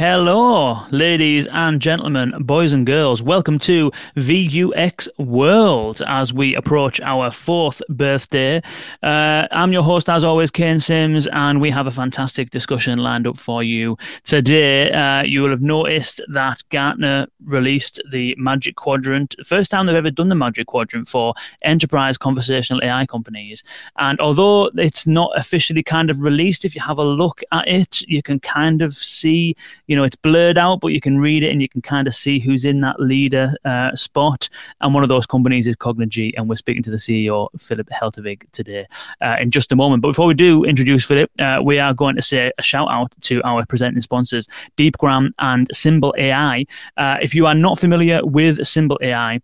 Hello, ladies and gentlemen, boys and girls. Welcome to VUX World as we approach our fourth birthday. Uh, I'm your host, as always, Kane Simms, and we have a fantastic discussion lined up for you today. Uh, you will have noticed that Gartner released the Magic Quadrant, first time they've ever done the Magic Quadrant for enterprise conversational AI companies. And although it's not officially kind of released, if you have a look at it, you can kind of see you know, it's blurred out, but you can read it and you can kind of see who's in that leader uh, spot. And one of those companies is Cognigy, and we're speaking to the CEO, Philipp Heltewig, today uh, in just a moment. But before we do introduce Philipp, uh, we are going to say a shout out to our presenting sponsors, Deepgram and Symbl AI. Uh, if you are not familiar with Symbl AI,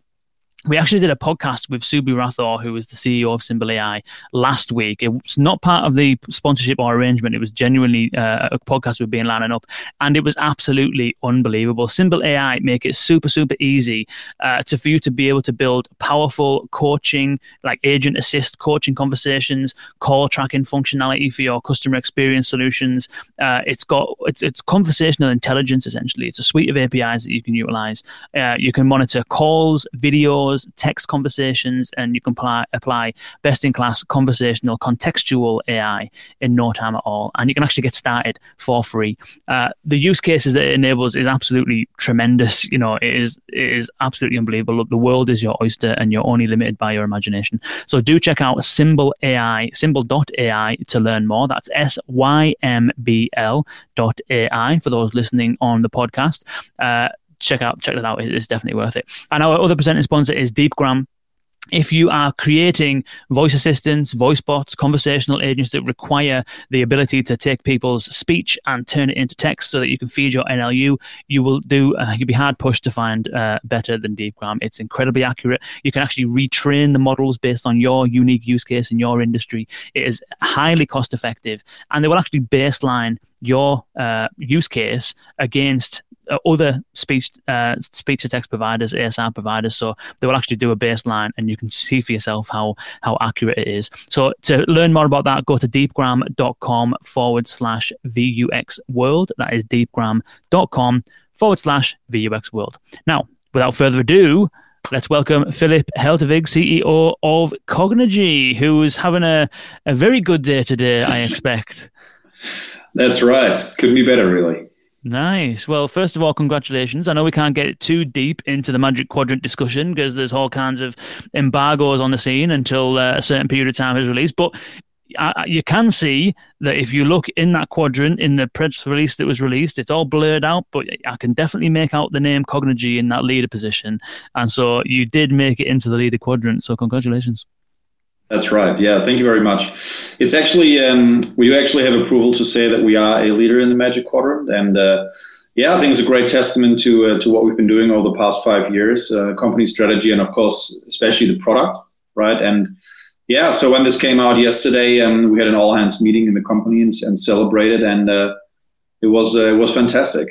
we actually did a podcast with Surbhi Rathore, who was the CEO of Symbl AI, last week. It was not part of the sponsorship or arrangement. It was genuinely uh, a podcast we've been lining up, and it was absolutely unbelievable. Symbl AI make it super, super easy uh, to for you to be able to build powerful coaching, like agent assist coaching conversations, call tracking functionality for your customer experience solutions. Uh, it's got it's, it's conversational intelligence essentially. It's a suite of APIs that you can utilize. Uh, you can monitor calls, videos text conversations, and you can apply, best in class conversational contextual AI in no time at all. And you can actually get started for free. Uh, the use cases that it enables is absolutely tremendous. You know, it is it is absolutely unbelievable. Look, the world is your oyster, and you're only limited by your imagination. So do check out Symbl AI, symbl.ai to learn more. That's S Y M B L dot AI for those listening on the podcast. Uh, check out check that out. It's definitely worth it. And our other presenting sponsor is Deepgram if you are creating voice assistants, voice bots, conversational agents that require the ability to take people's speech and turn it into text so that you can feed your NLU, you will do. Uh, you'll be hard pushed to find uh, better than Deepgram. It's incredibly accurate. You can actually retrain the models based on your unique use case in your industry. It is highly cost effective, and they will actually baseline your uh, use case against uh, other speech uh, speech to text providers, ASR providers. So they will actually do a baseline, and you can see for yourself how how accurate it is. So to learn more about that, go to deepgram.com forward slash VUX world. That is deepgram.com forward slash VUX world. Now, without further ado, let's welcome Philipp Heltewig, CEO of Cognigy, who is having a, a very good day today, I expect. That's right. Couldn't be better, really. Nice. Well, first of all, congratulations. I know we can't get too deep into the Magic Quadrant discussion because there's all kinds of embargoes on the scene until uh, a certain period of time is released. But uh, you can see that if you look in that quadrant in the press release that was released, it's all blurred out, but I can definitely make out the name Cognigy in that leader position. And so you did make it into the leader quadrant. So congratulations. That's right. Yeah, thank you very much. It's actually um, we actually have approval to say that we are a leader in the Magic Quadrant, and uh, yeah, I think it's a great testament to uh, to what we've been doing over the past five years, uh, company strategy, and of course, especially the product, right? And yeah, so when this came out yesterday, um, we had an all hands meeting in the company and, and celebrated, and uh, it was uh, it was fantastic.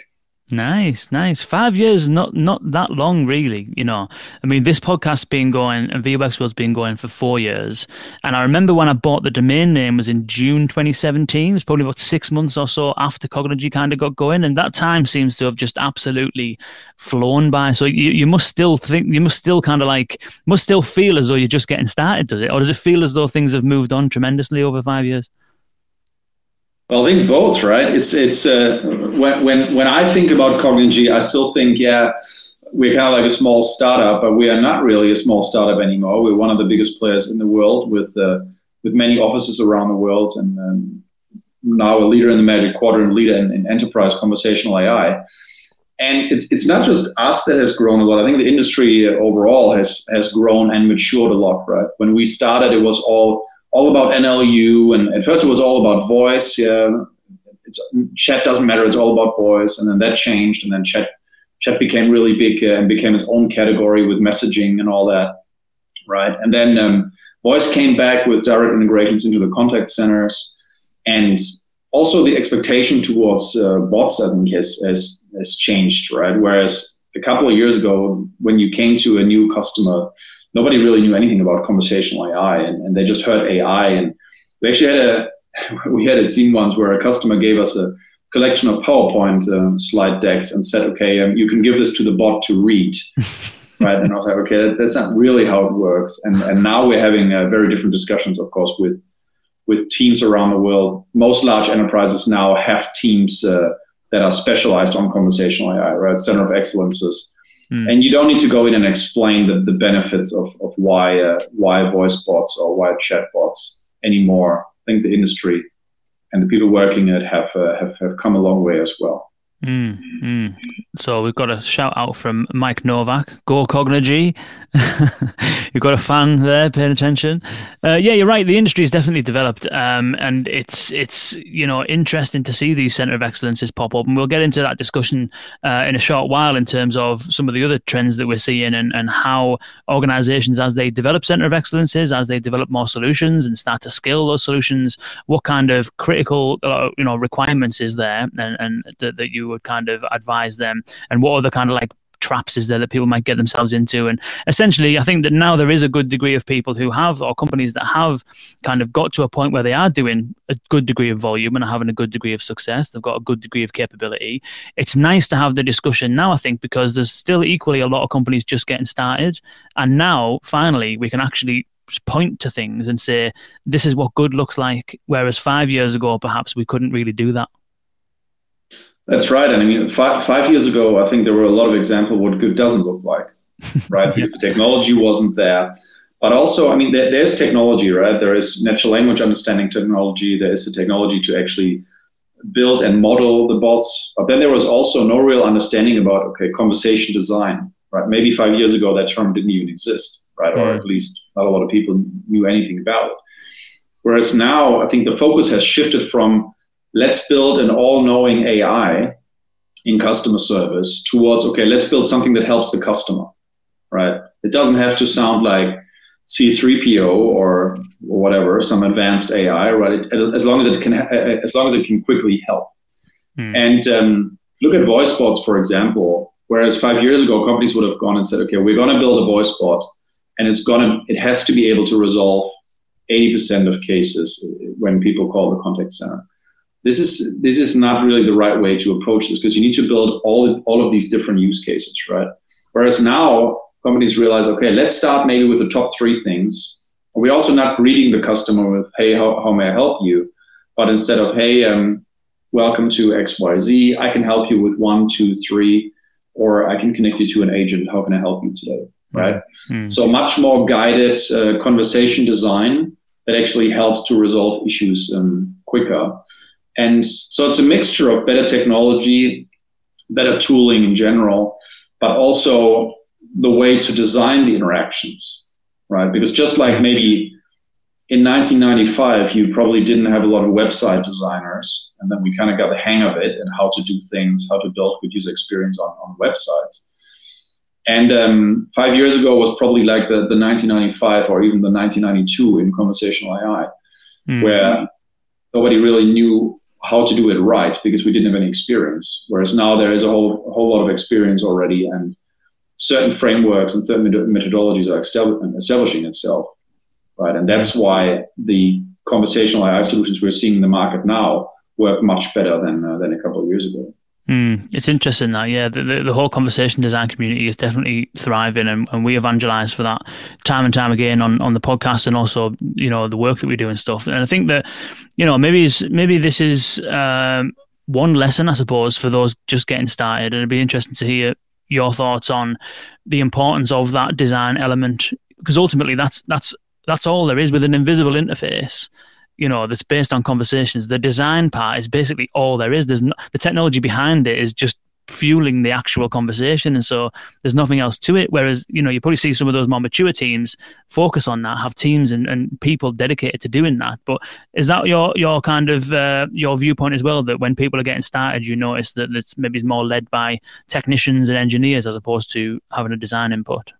Nice, nice. Five years, not not that long, really. You know, I mean, this podcast's been going, and VUX World's been going for four years. And I remember when I bought the domain name was in June 2017. It was probably about six months or so after Cognigy kind of got going, and that time seems to have just absolutely flown by. So you you must still think, you must still kind of like, must still feel as though you're just getting started, does it? Or does it feel as though things have moved on tremendously over five years? Well, I think both, right? It's it's uh, when when when I think about Cognigy, I still think, yeah, we're kind of like a small startup, but we are not really a small startup anymore. We're one of the biggest players in the world with uh, with many offices around the world, and um, now a leader in the Magic Quadrant, leader in, in enterprise conversational AI. And it's it's not just us that has grown a lot. I think the industry overall has has grown and matured a lot, right? When we started, it was all all about NLU, and at first it was all about voice. Yeah, it's, chat doesn't matter; it's all about voice. And then that changed, and then chat chat became really big uh, and became its own category with messaging and all that, right? And then um, voice came back with direct integrations into the contact centers, and also the expectation towards uh, bots, I think, has, has has changed, right? Whereas a couple of years ago, when you came to a new customer nobody really knew anything about conversational AI, and, and they just heard AI. And we actually had a we had a scene once where a customer gave us a collection of PowerPoint um, slide decks and said, okay, um, you can give this to the bot to read. right. And I was like, okay, that's not really how it works. And, and now we're having uh, very different discussions, of course, with, with teams around the world. Most large enterprises now have teams uh, that are specialized on conversational AI, right? Center of excellences. Mm. And you don't need to go in and explain the, the benefits of, of why, uh, why voice bots or why chat bots anymore. I think the industry and the people working it have, uh, have, have come a long way as well. Mm, mm. So we've got a shout out from Mike Novak. Go Cognigy. You've got a fan there paying attention. Uh, yeah, you're right. The industry has definitely developed, um, and it's it's you know interesting to see these centre of excellences pop up, and we'll get into that discussion uh, in a short while in terms of some of the other trends that we're seeing and, and how organisations, as they develop centre of excellences, as they develop more solutions and start to scale those solutions, what kind of critical uh, you know requirements is there, and, and that, that you would kind of advise them, and what the kind of like traps is there that people might get themselves into. And essentially, I think that now there is a good degree of people who have, or companies that have kind of got to a point where they are doing a good degree of volume and are having a good degree of success. They've got a good degree of capability. It's nice to have the discussion now, I think, because there's still equally a lot of companies just getting started. And now, finally, we can actually point to things and say, this is what good looks like. Whereas five years ago, perhaps we couldn't really do that. That's right. And I mean, five, five years ago, I think there were a lot of examples of what good doesn't look like, right? because the technology wasn't there. But also, I mean, there, there's technology, right? There is natural language understanding technology. There is the technology to actually build and model the bots. But then there was also no real understanding about, okay, conversation design, right? Maybe five years ago, that term didn't even exist, right? Or hmm. at least not a lot of people knew anything about it. Whereas now, I think the focus has shifted from let's build an all-knowing AI in customer service towards okay, let's build something that helps the customer, right? It doesn't have to sound like C3PO or, whatever, some advanced AI, right? As long as it can, as long as it can quickly help. Hmm. And um, look at voice bots, for example. Whereas five years ago, companies would have gone and said, okay, we're going to build a voice bot, and it's going to, it has to be able to resolve 80% of cases when people call the contact center this is this is not really the right way to approach this because you need to build all of, all of these different use cases, right? Whereas now companies realize, okay, let's start maybe with the top three things. We're also not greeting the customer with, hey, how, how may I help you? But instead of, hey, um, welcome to XYZ, I can help you with one, two, three, or I can connect you to an agent. How can I help you today? Right. Mm-hmm. So much more guided uh, conversation design that actually helps to resolve issues um, quicker. And so it's a mixture of better technology, better tooling in general, but also the way to design the interactions, right? Because just like maybe in 1995, you probably didn't have a lot of website designers, and then we kind of got the hang of it and how to do things, how to build good user experience on, on websites. And um, five years ago was probably like the, the 1995 or even the 1992 in conversational AI, mm. where nobody really knew how to do it right because we didn't have any experience. Whereas now there is a whole a whole lot of experience already, and certain frameworks and certain methodologies are establishing itself, right? And that's why the conversational AI solutions we're seeing in the market now work much better than uh, than a couple of years ago. Mm, it's interesting that, yeah, the, the, the, whole conversation design community is definitely thriving, and, and we evangelize for that time and time again on, on the podcast and also, you know, the work that we do and stuff. And I think that, you know, maybe maybe this is um, one lesson, I suppose, for those just getting started. And it'd be interesting to hear your thoughts on the importance of that design element, because ultimately that's that's that's all there is with an invisible interface you know that's based on conversations. The design part is basically all there is. There's no, the technology behind it is just fueling the actual conversation and so there's nothing else to it. Whereas you know you probably see some of those more mature teams focus on that have teams and, and people dedicated to doing that. But is that your your kind of uh, your viewpoint as well that when people are getting started you notice that it's maybe more led by technicians and engineers as opposed to having a design input?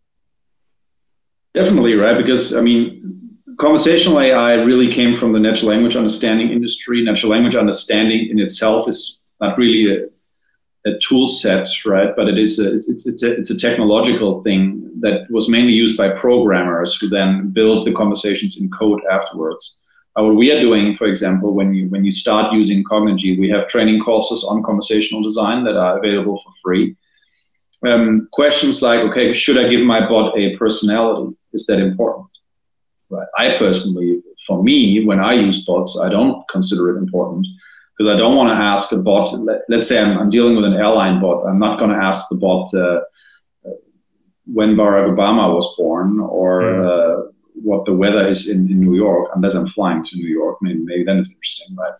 Definitely right? Because i mean conversational AI really came from the natural language understanding industry. Natural language understanding in itself is not really a, a tool set, right? But it is a, it's, it's, a, it's a technological thing that was mainly used by programmers who then build the conversations in code afterwards. Uh, what we are doing, for example, when you when you start using Cognigy, we have training courses on conversational design that are available for free. Um, questions like, okay, should I give my bot a personality? Is that important? Right. I personally, for me, when I use bots, I don't consider it important because I don't want to ask a bot. Let, us say I'm, I'm, dealing with an airline bot. I'm not going to ask the bot uh, when Barack Obama was born or uh, what the weather is in, in New York, unless I'm flying to New York. Maybe, maybe then it's interesting, right?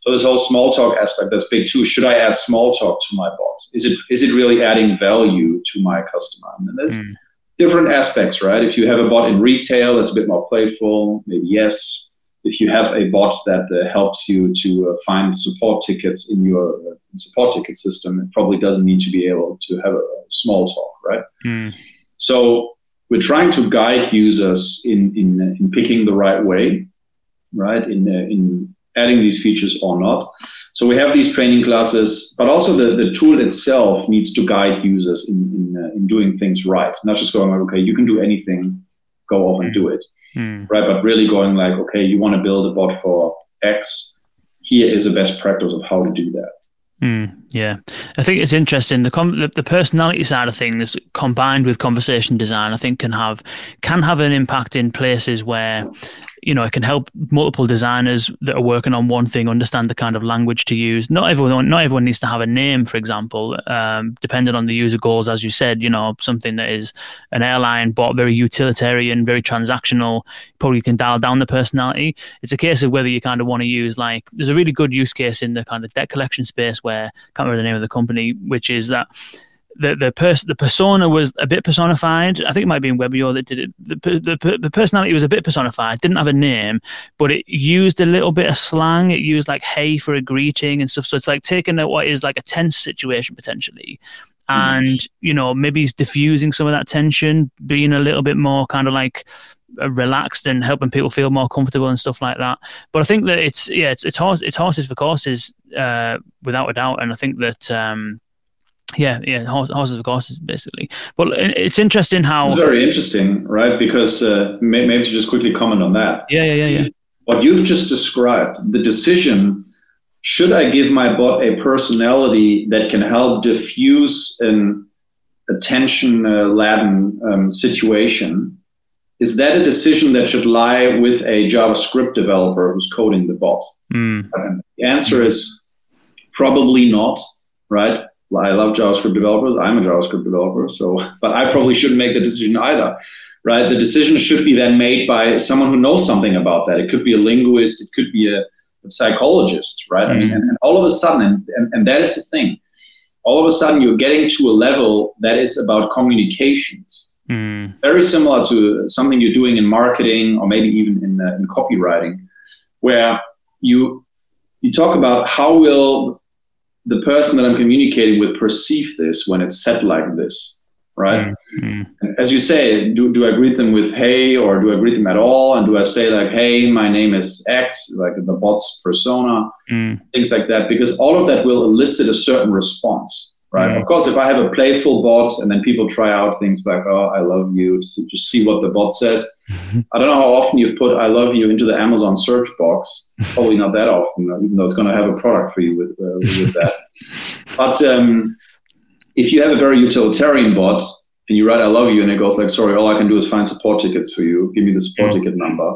So this whole small talk aspect that's big too. Should I add small talk to my bot? Is it is it really adding value to my customer? And there's mm. Different aspects, right? If you have a bot in retail, it's a bit more playful. Maybe yes. If you have a bot that uh, helps you to uh, find support tickets in your uh, support ticket system, it probably doesn't need to be able to have a, a small talk, right? Mm. So we're trying to guide users in, in, in picking the right way, right? In, uh, in adding these features or not. So we have these training classes, but also the, the tool itself needs to guide users in, in, uh, in doing things right. Not just going, like, okay, you can do anything, go off and do it, mm. right? But really going like, okay, you want to build a bot for X. Here is a best practice of how to do that. Mm, yeah, I think it's interesting. The, com- the, the personality side of things combined with conversation design, I think, can have can have an impact in places where you know, it can help multiple designers that are working on one thing understand the kind of language to use. Not everyone, not everyone needs to have a name, for example, um, depending on the user goals. As you said, you know, something that is an airline but very utilitarian, very transactional. Probably can dial down the personality. It's a case of whether you kind of want to use like. There's a really good use case in the kind of debt collection space where I can't remember the name of the company, which is that the the pers- the persona was a bit personified. I think it might be in Webio that did it. The, the the personality was a bit personified. Didn't have a name, but it used a little bit of slang. It used like "hey" for a greeting and stuff. So it's like taking out what is like a tense situation potentially, hmm. and mm. you know maybe he's diffusing some of that tension, being a little bit more kind of like uh, relaxed and helping people feel more comfortable and stuff like that. But I think that it's yeah, it's it's, horse, it's horses for courses uh, without a doubt, and I think that. Um, yeah, yeah, horses for courses, basically. But it's interesting how it's very interesting, right? Because uh, maybe to just quickly comment on that. Yeah, yeah, yeah, yeah. What you've just described, the decision: should I give my bot a personality that can help diffuse an attention-laden um, situation? Is that a decision that should lie with a JavaScript developer who's coding the bot? Mm. the answer mm. is probably not, right? I love JavaScript developers. I'm a JavaScript developer, so but I probably shouldn't make the decision either, right? The decision should be then made by someone who knows something about that. It could be a linguist, it could be a, a psychologist, right? Mm-hmm. I mean, and, and, all of a sudden, and, and, that is the thing. All of a sudden, you're getting to a level that is about communications. Mm. Very similar to something you're doing in marketing or maybe even in, uh, in copywriting, where you you talk about how will the person that I'm communicating with perceive this when it's set like this, right? Mm-hmm. As you say, do, do I greet them with hey or do I greet them at all? And do I say like, hey, my name is X, like the bot's persona, mm. things like that? Because all of that will elicit a certain response right? Mm. Of course, if I have a playful bot and then people try out things like, oh, I love you, to just see what the bot says. I don't know how often you've put I love you into the Amazon search box. Probably not that often, even though it's going to have a product for you with, uh, with that. But um, if you have a very utilitarian bot and you write I love you and it goes like, sorry, all I can do is find support tickets for you, give me the support mm. ticket number,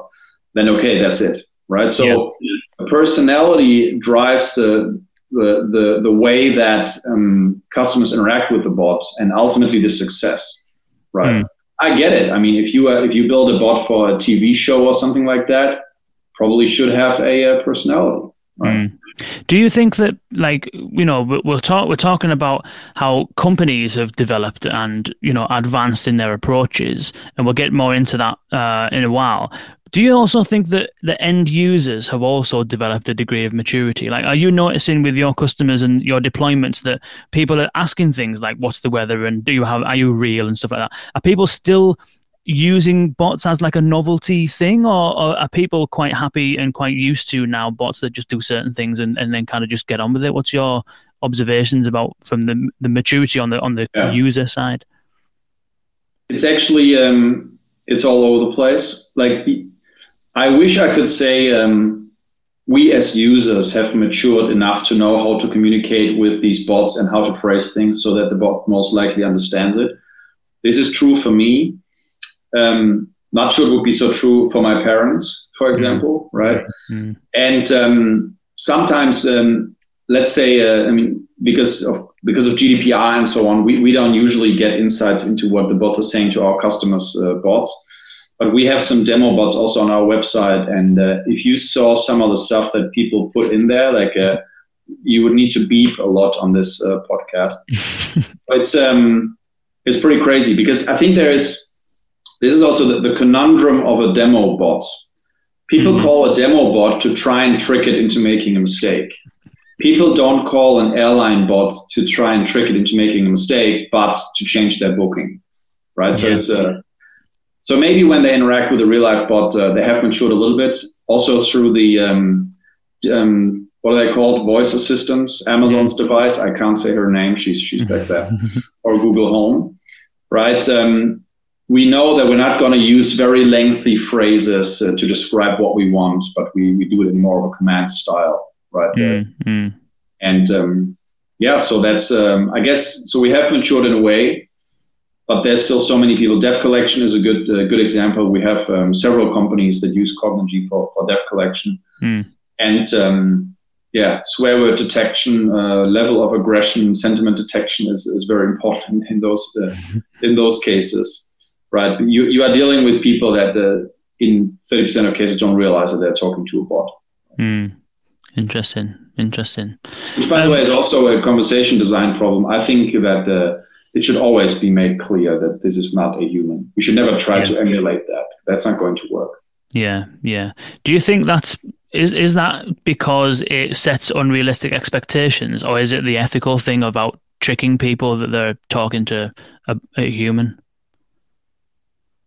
then okay, that's it, right? So yeah. personality drives the the, the, the way that um, customers interact with the bot and ultimately the success, right? Mm. I get it. I mean, if you uh, if you build a bot for a TV show or something like that, probably should have a, a uh, personality. Right? Mm. Do you think that, like, you know, we'll talk. We're talking about how companies have developed and you know advanced in their approaches, and we'll get more into that uh, in a while. Do you also think that the end users have also developed a degree of maturity? Like, are you noticing with your customers and your deployments that people are asking things like, "What's the weather?" and "Do you have? Are you real?" and stuff like that? Are people still using bots as like a novelty thing, or, or are people quite happy and quite used to now bots that just do certain things and, and then kind of just get on with it? What's your observations about from the the maturity on the on the yeah. user side? It's actually um, it's all over the place. Like I wish I could say um, we as users have matured enough to know how to communicate with these bots and how to phrase things so that the bot most likely understands it. This is true for me. Um, not sure it would be so true for my parents, for example, mm-hmm. right? Mm-hmm. And um, sometimes, um, let's say, uh, I mean, because of because of GDPR and so on, we, we don't usually get insights into what the bots are saying to our customers' uh, bots. But we have some demo bots also on our website, and uh, if you saw some of the stuff that people put in there, like uh, you would need to beep a lot on this uh, podcast. it's um, it's pretty crazy because I think there is this is also the, the conundrum of a demo bot. People mm-hmm. call a demo bot to try and trick it into making a mistake. People don't call an airline bot to try and trick it into making a mistake, but to change their booking, right? So it's a so maybe when they interact with a real life bot, uh, they have matured a little bit. Also through the um, um, what are they called? Voice assistants. Amazon's device. I can't say her name. She's she's back there. or Google Home, right? Um, we know that we're not going to use very lengthy phrases uh, to describe what we want, but we, we do it in more of a command style, right? Mm-hmm. And um, yeah, so that's, um, I guess, so we have matured in a way, but there's still so many people. Debt collection is a good uh, good example. We have um, several companies that use Cognigy for, for debt collection. Mm. And um, yeah, swear word detection, uh, level of aggression, sentiment detection is, is very important in those uh, in those cases right? You, you are dealing with people that uh, in 30% of cases don't realize that they're talking to a bot. Mm. Interesting. Interesting. Which, by the way, is also a conversation design problem. I think that uh, it should always be made clear that this is not a human. We should never try yeah. to emulate that. That's not going to work. Yeah, yeah. Do you think that's is is that because it sets unrealistic expectations, or is it the ethical thing about tricking people that they're talking to a, a human?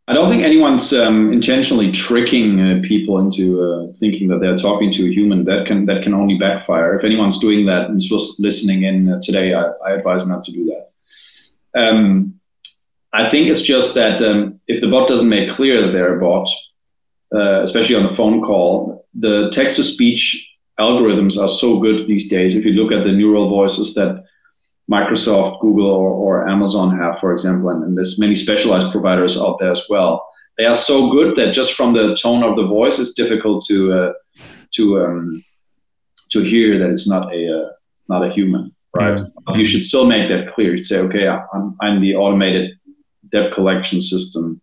I don't think anyone's um, intentionally tricking uh, people into uh, thinking that they're talking to a human. That can that can only backfire. If anyone's doing that and just listening in uh, today, I, I, advise not to do that. Um, I think it's just that um, if the bot doesn't make clear that they're a bot, uh, especially on a phone call, the text-to-speech algorithms are so good these days. If you look at the neural voices that Microsoft, Google, or, or Amazon have, for example, and, and, there's many specialized providers out there as well. They are so good that just from the tone of the voice, it's difficult to uh, to um, to hear that it's not a uh, not a human, right? Mm-hmm. You should still make that clear. You say, okay, I'm I'm the automated debt collection system,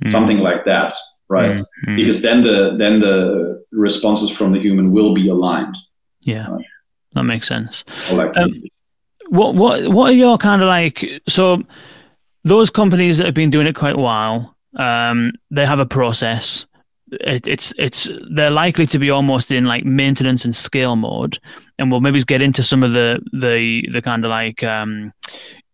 mm-hmm. something like that, right? Mm-hmm. Because then the then the responses from the human will be aligned. Yeah, right? that makes sense. Like um, what what what are your kind of like? So those companies that have been doing it quite a while, um, they have a process. It, it's it's they're likely to be almost in like maintenance and scale mode, and we'll maybe get into some of the the the kind of like um,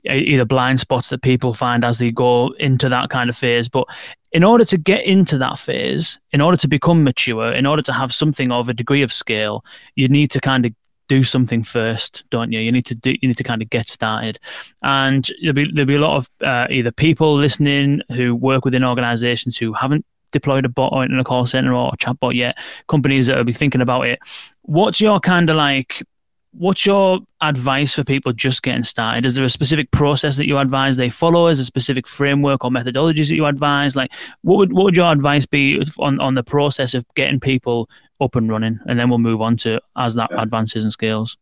either blind spots that people find as they go into that kind of phase. But in order to get into that phase, in order to become mature, in order to have something of a degree of scale, you need to kind of do something first, don't you? You need to do, you need to kind of get started, and there'll be there'll be a lot of uh, either people listening who work within organisations who haven't deployed a bot in a call center or a chatbot yet. Companies that will be thinking about it. What's your kind of like? What's your advice for people just getting started? Is there a specific process that you advise they follow? Is there a specific framework or methodologies that you advise? Like, what would what would your advice be on on the process of getting people up and running, and then we'll move on to as that yeah. advances and scales.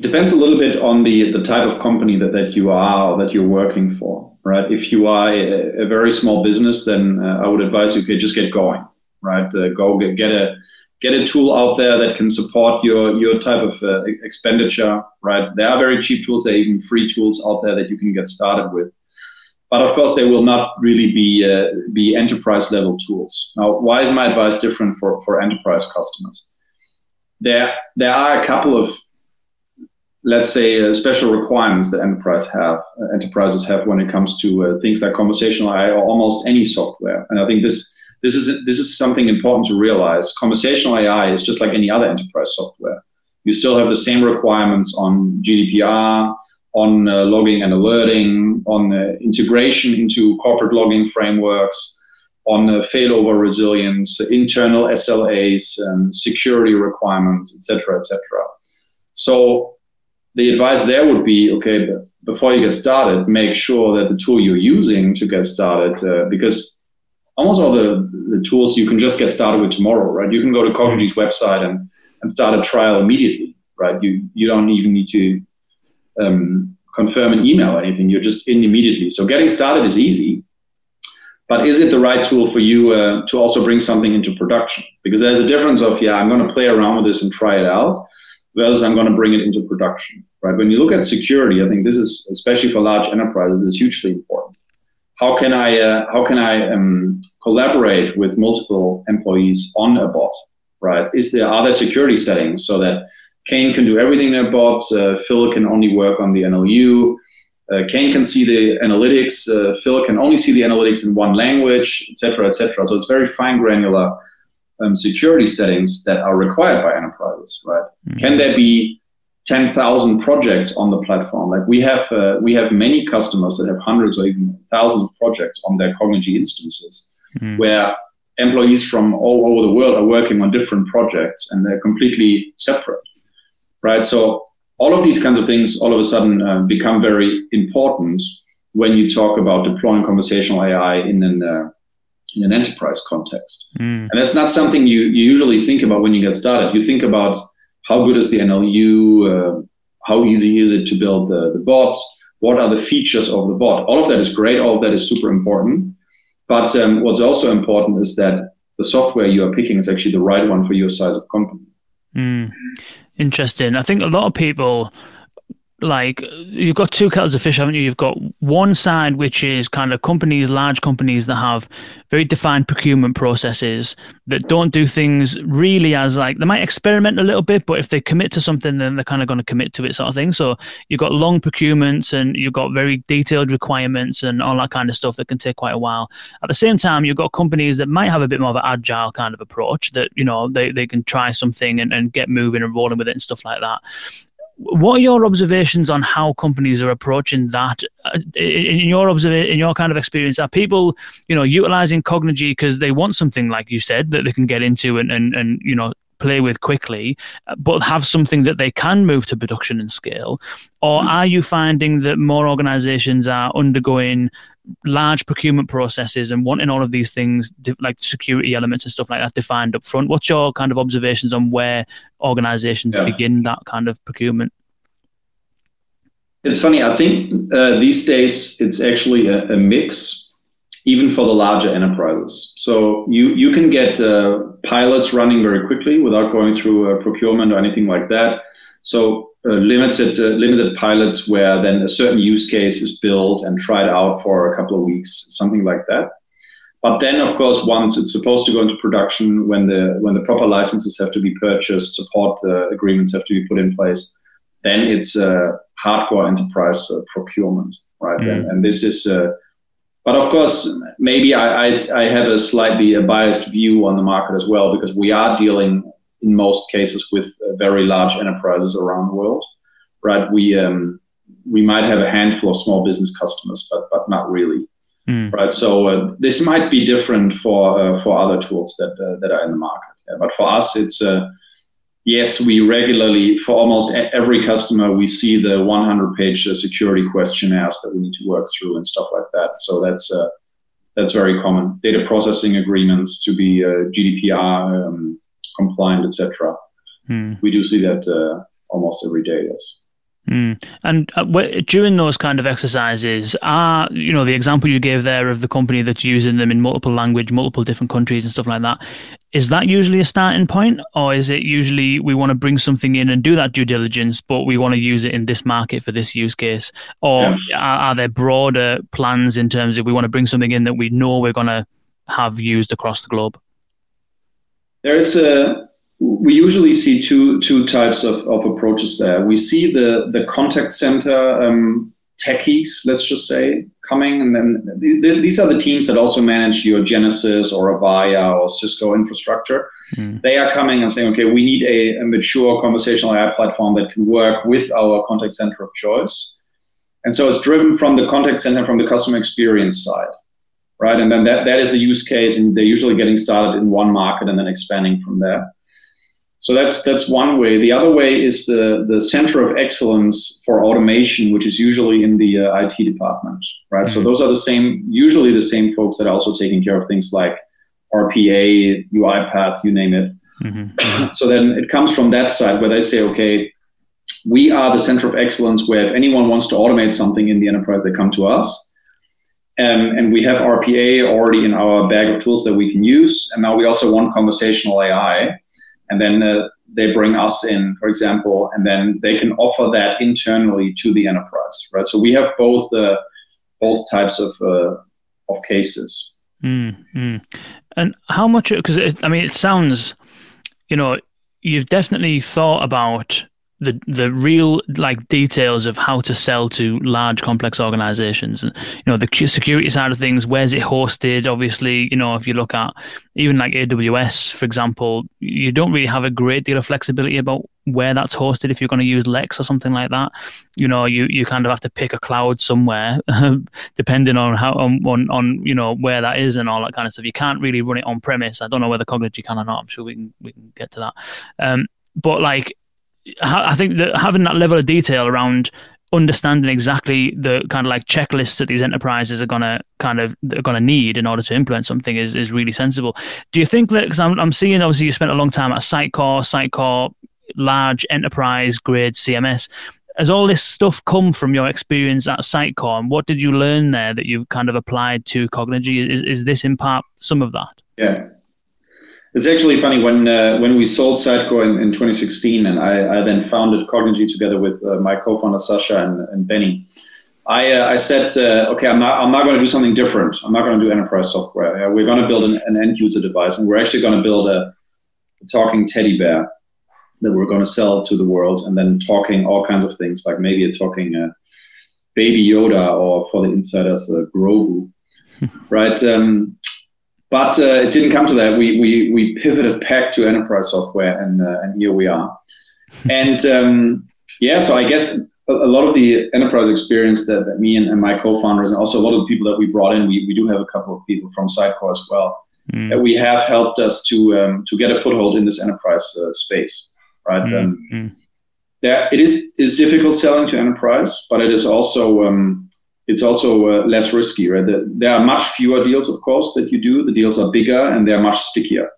Depends a little bit on the the type of company that, that you are or that you're working for, right? If you are a, a very small business, then uh, I would advise you, okay, just get going, right? Uh, go get, get a get a tool out there that can support your your type of uh, expenditure, right? There are very cheap tools, there are even free tools out there that you can get started with. But of course, they will not really be uh, be enterprise level tools. Now, why is my advice different for, for enterprise customers? There there are a couple of let's say uh, special requirements that enterprise have uh, enterprises have when it comes to uh, things like conversational AI or almost any software. And I think this this is this is something important to realize. Conversational AI is just like any other enterprise software. You still have the same requirements on GDPR, on uh, logging and alerting, on uh, integration into corporate logging frameworks. on uh, failover resilience, internal SLAs, and security requirements, etc., etc. So the advice there would be okay before you get started make sure that the tool you're using to get started uh, because almost all the, the tools you can just get started with tomorrow right? You can go to cognigy's website and, and start a trial immediately right? You you don't even need to um, confirm an email or anything. You're just in immediately. So getting started is easy but is it the right tool for you uh, to also bring something into production? Because there's a difference of yeah i'm going to play around with this and try it out versus I'm going to bring it into production, right? When you look at security, I think this is, especially for large enterprises, is hugely important. How can I, uh, how can I um, collaborate with multiple employees on a bot, right? Is there, are there security settings so that Kane can do everything in a bot, uh, Phil can only work on the NLU, uh, Kane can see the analytics, uh, Phil can only see the analytics in one language, et cetera, et cetera. So it's very fine granular um, security settings that are required by enterprises, right? Mm-hmm. Can there be 10,000 projects on the platform? Like we have, uh, we have many customers that have hundreds or even thousands of projects on their Cognigy instances, mm-hmm. where employees from all over the world are working on different projects and they're completely separate, right? So all of these kinds of things all of a sudden uh, become very important when you talk about deploying conversational AI in an uh, in an enterprise context. Mm. And that's not something you, you usually think about when you get started. You think about how good is the NLU, uh, how easy is it to build the, the bot, what are the features of the bot. All of that is great, all of that is super important. But um, what's also important is that the software you are picking is actually the right one for your size of company. Mm. Interesting. I think a lot of people like you've got two kettles of fish, haven't you? You've got one side which is kind of companies, large companies that have very defined procurement processes that don't do things really as like they might experiment a little bit, but if they commit to something, then they're kind of going to commit to it, sort of thing. So you've got long procurements and you've got very detailed requirements and all that kind of stuff that can take quite a while. At the same time, you've got companies that might have a bit more of an agile kind of approach that you know they, they can try something and, and get moving and rolling with it and stuff like that what are your observations on how companies are approaching that uh, in your observation in your kind of experience are people you know utilizing cognigy because they want something like you said that they can get into and and, and you know play with quickly, but have something that they can move to production and scale? Or hmm. are you finding that more organizations are undergoing large procurement processes and wanting all of these things like security elements and stuff like that defined up front. What's your kind of observations on where organizations yeah. begin that kind of procurement? It's funny i think uh, these days it's actually a, a, mix even for the larger enterprises. So you you can get uh, pilots running very quickly without going through procurement or anything like that. So uh, limited uh, limited pilots where then a certain use case is built and tried out for a couple of weeks, something like that. But then, of course, once it's supposed to go into production, when the when the proper licenses have to be purchased, support uh, agreements have to be put in place, then it's uh, hardcore enterprise uh, procurement, right? Mm. And, and, this is, uh, but of course, maybe I, I I have a slightly a biased view on the market as well because we are dealing in most cases with uh, very large enterprises around the world, right? We um, we might have a handful of small business customers, but but not really, mm. right? So uh, this might be different for uh, for other tools that uh, that are in the market, yeah, but for us, it's uh, yes, we regularly for almost every customer we see the 100 page uh, security questionnaires that we need to work through and stuff like that. So that's that's very common. Data processing agreements to be GDPR. Um, compliant, etc. Hmm. We do see that uh, almost every day. Yes. Mm. And uh, during those kind of exercises, are you know the example you gave there of the company that's using them in multiple language, multiple different countries and stuff like that? Is that usually a starting point, or is it usually we want to bring something in and do that due diligence, but we want to use it in this market for this use case? Or yeah. are, are there broader plans in terms of we want to bring something in that we know we're going to have used across the globe? There is a we usually see two two types of, of approaches there. We see the the contact center um, techies, let's just say, coming, and then th- these are the teams that also manage your Genesys or Avaya or Cisco infrastructure. Mm. They are coming and saying, okay, we need a, a mature conversational AI platform that can work with our contact center of choice. And so it's driven from the contact center, from the customer experience side right? And then that, that is a use case, and they're usually getting started in one market and then expanding from there. So that's that's one way. The other way is the the center of excellence for automation, which is usually in the uh, IT department, right? Mm-hmm. So those are the same, usually the same folks that are also taking care of things like RPA, UiPath, you name it. Mm-hmm. so then it comes from that side where they say, okay, we are the center of excellence where if anyone wants to automate something in the enterprise, they come to us. Um, and we have RPA already in our bag of tools that we can use. And now we also want conversational AI. And then uh, they bring us in, for example, and then they can offer that internally to the enterprise, right? So we have both uh, both types of uh, of cases. Mm-hmm. And how much? Because I mean, it sounds, you know, you've definitely thought about the the real like details of how to sell to large complex organizations. And you know the security side of things where's it hosted? Obviously you know if you look at even like AWS for example you don't really have a great deal of flexibility about where that's hosted if you're going to use Lex or something like that. You know you you kind of have to pick a cloud somewhere depending on how on, on, on you know where that is and all that kind of stuff. You can't really run it on premise i don't know whether cognigy can or not. I'm sure we can we can get to that. Um, but like I think that having that level of detail around understanding exactly the kind of like checklists that these enterprises are gonna kind of are gonna need in order to implement something is, is really sensible. Do you think that because I'm I'm seeing obviously you spent a long time at Sitecore, Sitecore, large enterprise grade CMS. Has all this stuff come from your experience at Sitecore, and what did you learn there that you've kind of applied to Cognigy? Is is this in part some of that? Yeah, it's actually funny when uh, when we sold Sitecore in, in 2016, and I, I, then founded Cognigy together with uh, my co-founder Sascha and, and Benny. I, uh, I said, uh, okay, I'm not I'm not going to do something different. I'm not going to do enterprise software. we're going to build an, an, end user device, and we're actually going to build a, a talking teddy bear that we're going to sell to the world, and then talking all kinds of things, like maybe a talking uh, baby Yoda, or for the insiders, a Grogu, right? Um, but uh, it didn't come to that. We, we, we pivoted back to enterprise software, and, uh, and here we are. and um, yeah, so I guess a, a, lot of the enterprise experience that, that me and, and, my co-founders, and also a lot of the people that we brought in, we, we do have a couple of people from Sitecore as well, mm. that we have helped us to um, to get a foothold in this enterprise uh, space, right? Mm. Um, mm. Yeah, it is it's difficult selling to enterprise, but it is also um, it's also uh, less risky, right? there are much fewer deals, of course, that you do. The deals are bigger and they're much stickier.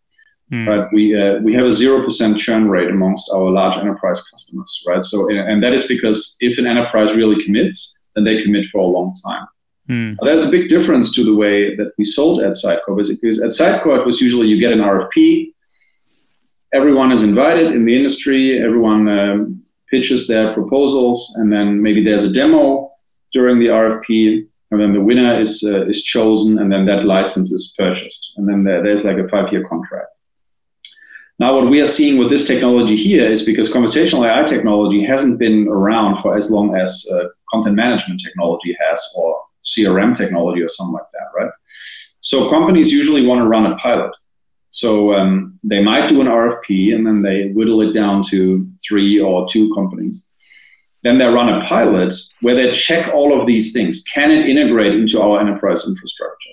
Mm. Right? We uh, we have a zero percent churn rate amongst our large enterprise customers, right? So and that is because if an enterprise really commits, then they commit for a long time. Mm. There's a big difference to the way that we sold at Sitecore because at Sitecore it was usually you get an RFP, everyone is invited in the industry, everyone um, pitches their proposals, and then maybe there's a demo during the RFP, and then the winner is uh, is chosen, and then that license is purchased, and then there, there's like a five-year contract. Now, what we are seeing with this technology here is because conversational AI technology hasn't been around for as long as uh, content management technology has, or CRM technology, or something like that, right? So companies usually want to run a pilot. So um, they might do an RFP, and then they whittle it down to three or two companies then they run a pilot where they check all of these things. Can it integrate into our enterprise infrastructure?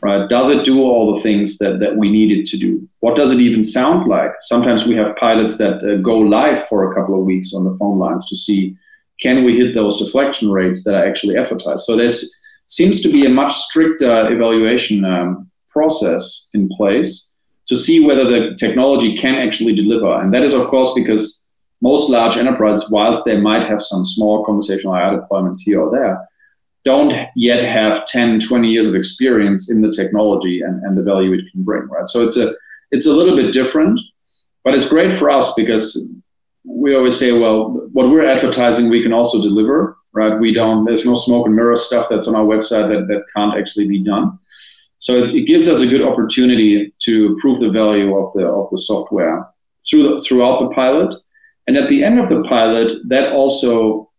Right? Does it do all the things that, that we need it to do? What does it even sound like? Sometimes we have pilots that uh, go live for a couple of weeks on the phone lines to see can we hit those deflection rates that are actually advertised. So there seems to be a much stricter evaluation um, process in place to see whether the technology can actually deliver. And that is, of course, because most large enterprises, whilst they might have some small conversational AI deployments here or there, don't yet have 10, 20 years of experience in the technology and, and the value it can bring, right? So it's a it's a little bit different, but it's great for us because we always say, well, what we're advertising, we can also deliver, right? We don't, there's no smoke and mirror stuff that's on our website that, that can't actually be done. So it, it gives us a good opportunity to prove the value of the of the software through the, throughout the pilot and at the end of the pilot, that also,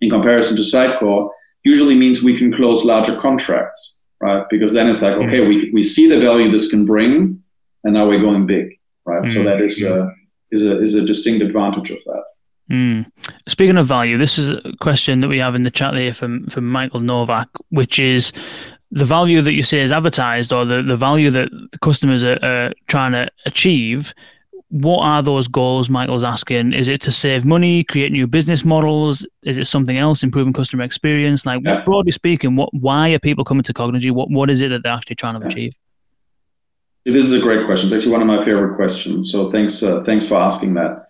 in comparison to Sitecore, usually means we can close larger contracts, right? Because then it's like, okay, mm-hmm. we, we see the value this can bring, and now we're going big, right? Mm-hmm. So that is a, is a, is a distinct advantage of that. Mm. Speaking of value, this is a question that we have in the chat here from, from Michael Novak, which is the value that you say is advertised or the, the value that the customers are, are trying to achieve, what are those goals Michael's asking? Is it to save money, create new business models? Is it something else, improving customer experience? Like, yeah. broadly speaking, what why are people coming to Cognigy? What what is it that they're actually trying to yeah. achieve? This is a great question. It's actually one of my favorite questions. So thanks uh, thanks for asking that.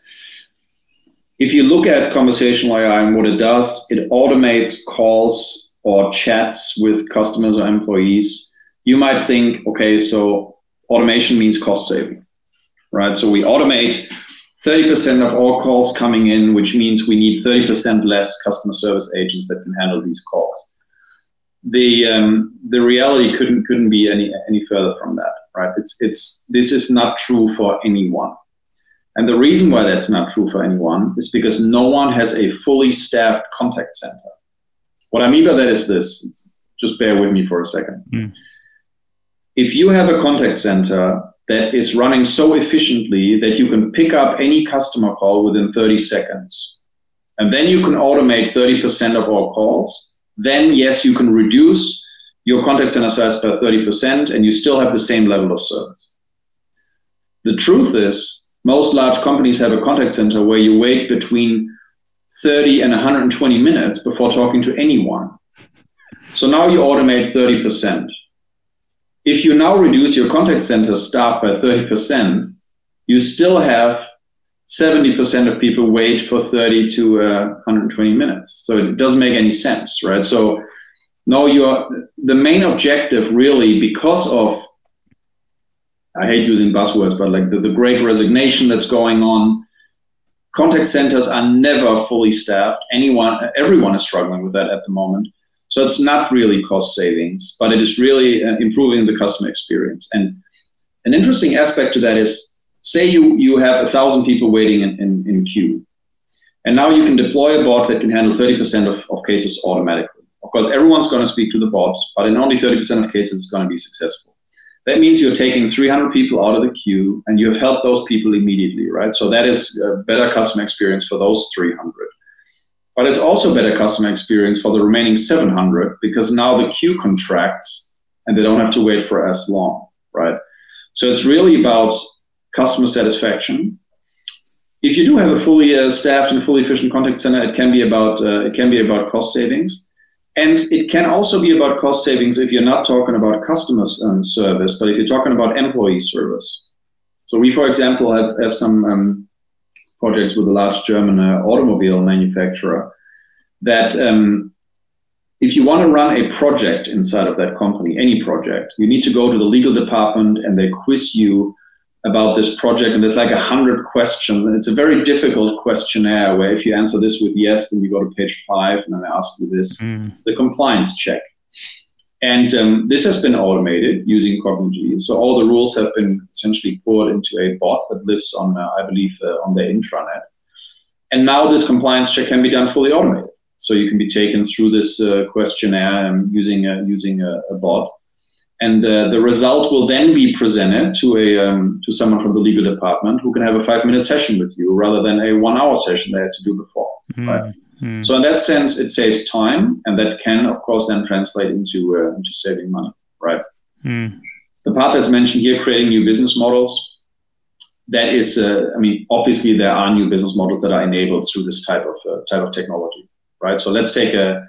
If you look at conversational AI and what it does, it automates calls or chats with customers or employees, you might think, okay, so automation means cost saving, right? So we automate 30% of all calls coming in, which means we need 30% less customer service agents that can handle these calls. The um, the reality couldn't couldn't be any any further from that, right? It's it's this is not true for anyone. And the reason why that's not true for anyone is because no one has a fully staffed contact center. What I mean by that is this just bear with me for a second. Mm. If you have a contact center that is running so efficiently that you can pick up any customer call within 30 seconds, and then you can automate 30% of all calls, then yes, you can reduce your contact center size by 30% and you still have the same level of service. The truth is, most large companies have a contact center where you wait between 30 and 120 minutes before talking to anyone. So now you automate 30%. If you now reduce your contact center staff by 30%, you still have 70% of people wait for 30 to uh, 120 minutes. So it doesn't make any sense, right? So now you're the main objective really because of I hate using buzzwords, but like the, the great resignation that's going on, Contact centers are never fully staffed. Anyone, everyone is struggling with that at the moment. So it's not really cost savings, but it is really uh, improving the customer experience. And an interesting aspect to that is, say you you have a thousand people waiting in, in, in queue, and now you can deploy a bot that can handle 30% of, of cases automatically. Of course, everyone's going to speak to the bot, but in only 30% of cases, it's going to be successful that means you're taking 300 people out of the queue and you have helped those people immediately, right? So that is a better customer experience for those 300. But it's also better customer experience for the remaining 700 because now the queue contracts and they don't have to wait for as long, right? So it's really about customer satisfaction. If you do have a fully uh, staffed and fully efficient contact center, it can be about uh, it can be about cost savings. And it can also be about cost savings if you're not talking about customer um, service, but if you're talking about employee service. So we, for example, have, have some um, projects with a large German uh, automobile manufacturer that um, if you want to run a project inside of that company, any project, you need to go to the legal department and they quiz you about this project and there's like a hundred questions and it's a very difficult questionnaire where if you answer this with yes then you go to page five and then I ask you this mm. it's a compliance check and um, this has been automated using Cognigy so all the rules have been essentially poured into a bot that lives on uh, I believe uh, on the intranet and now this compliance check can be done fully automated so you can be taken through this uh, questionnaire um, using a, using a, a bot and uh, the result will then be presented to a um, to someone from the legal department who can have a five minute session with you rather than a one hour session they had to do before. Mm-hmm. Right? Mm-hmm. So in that sense, it saves time, and that can, of course, then translate into uh, into saving money. Right. Mm. The part that's mentioned here, creating new business models. That is, uh, I mean, obviously there are new business models that are enabled through this type of uh, type of technology, right? So let's take a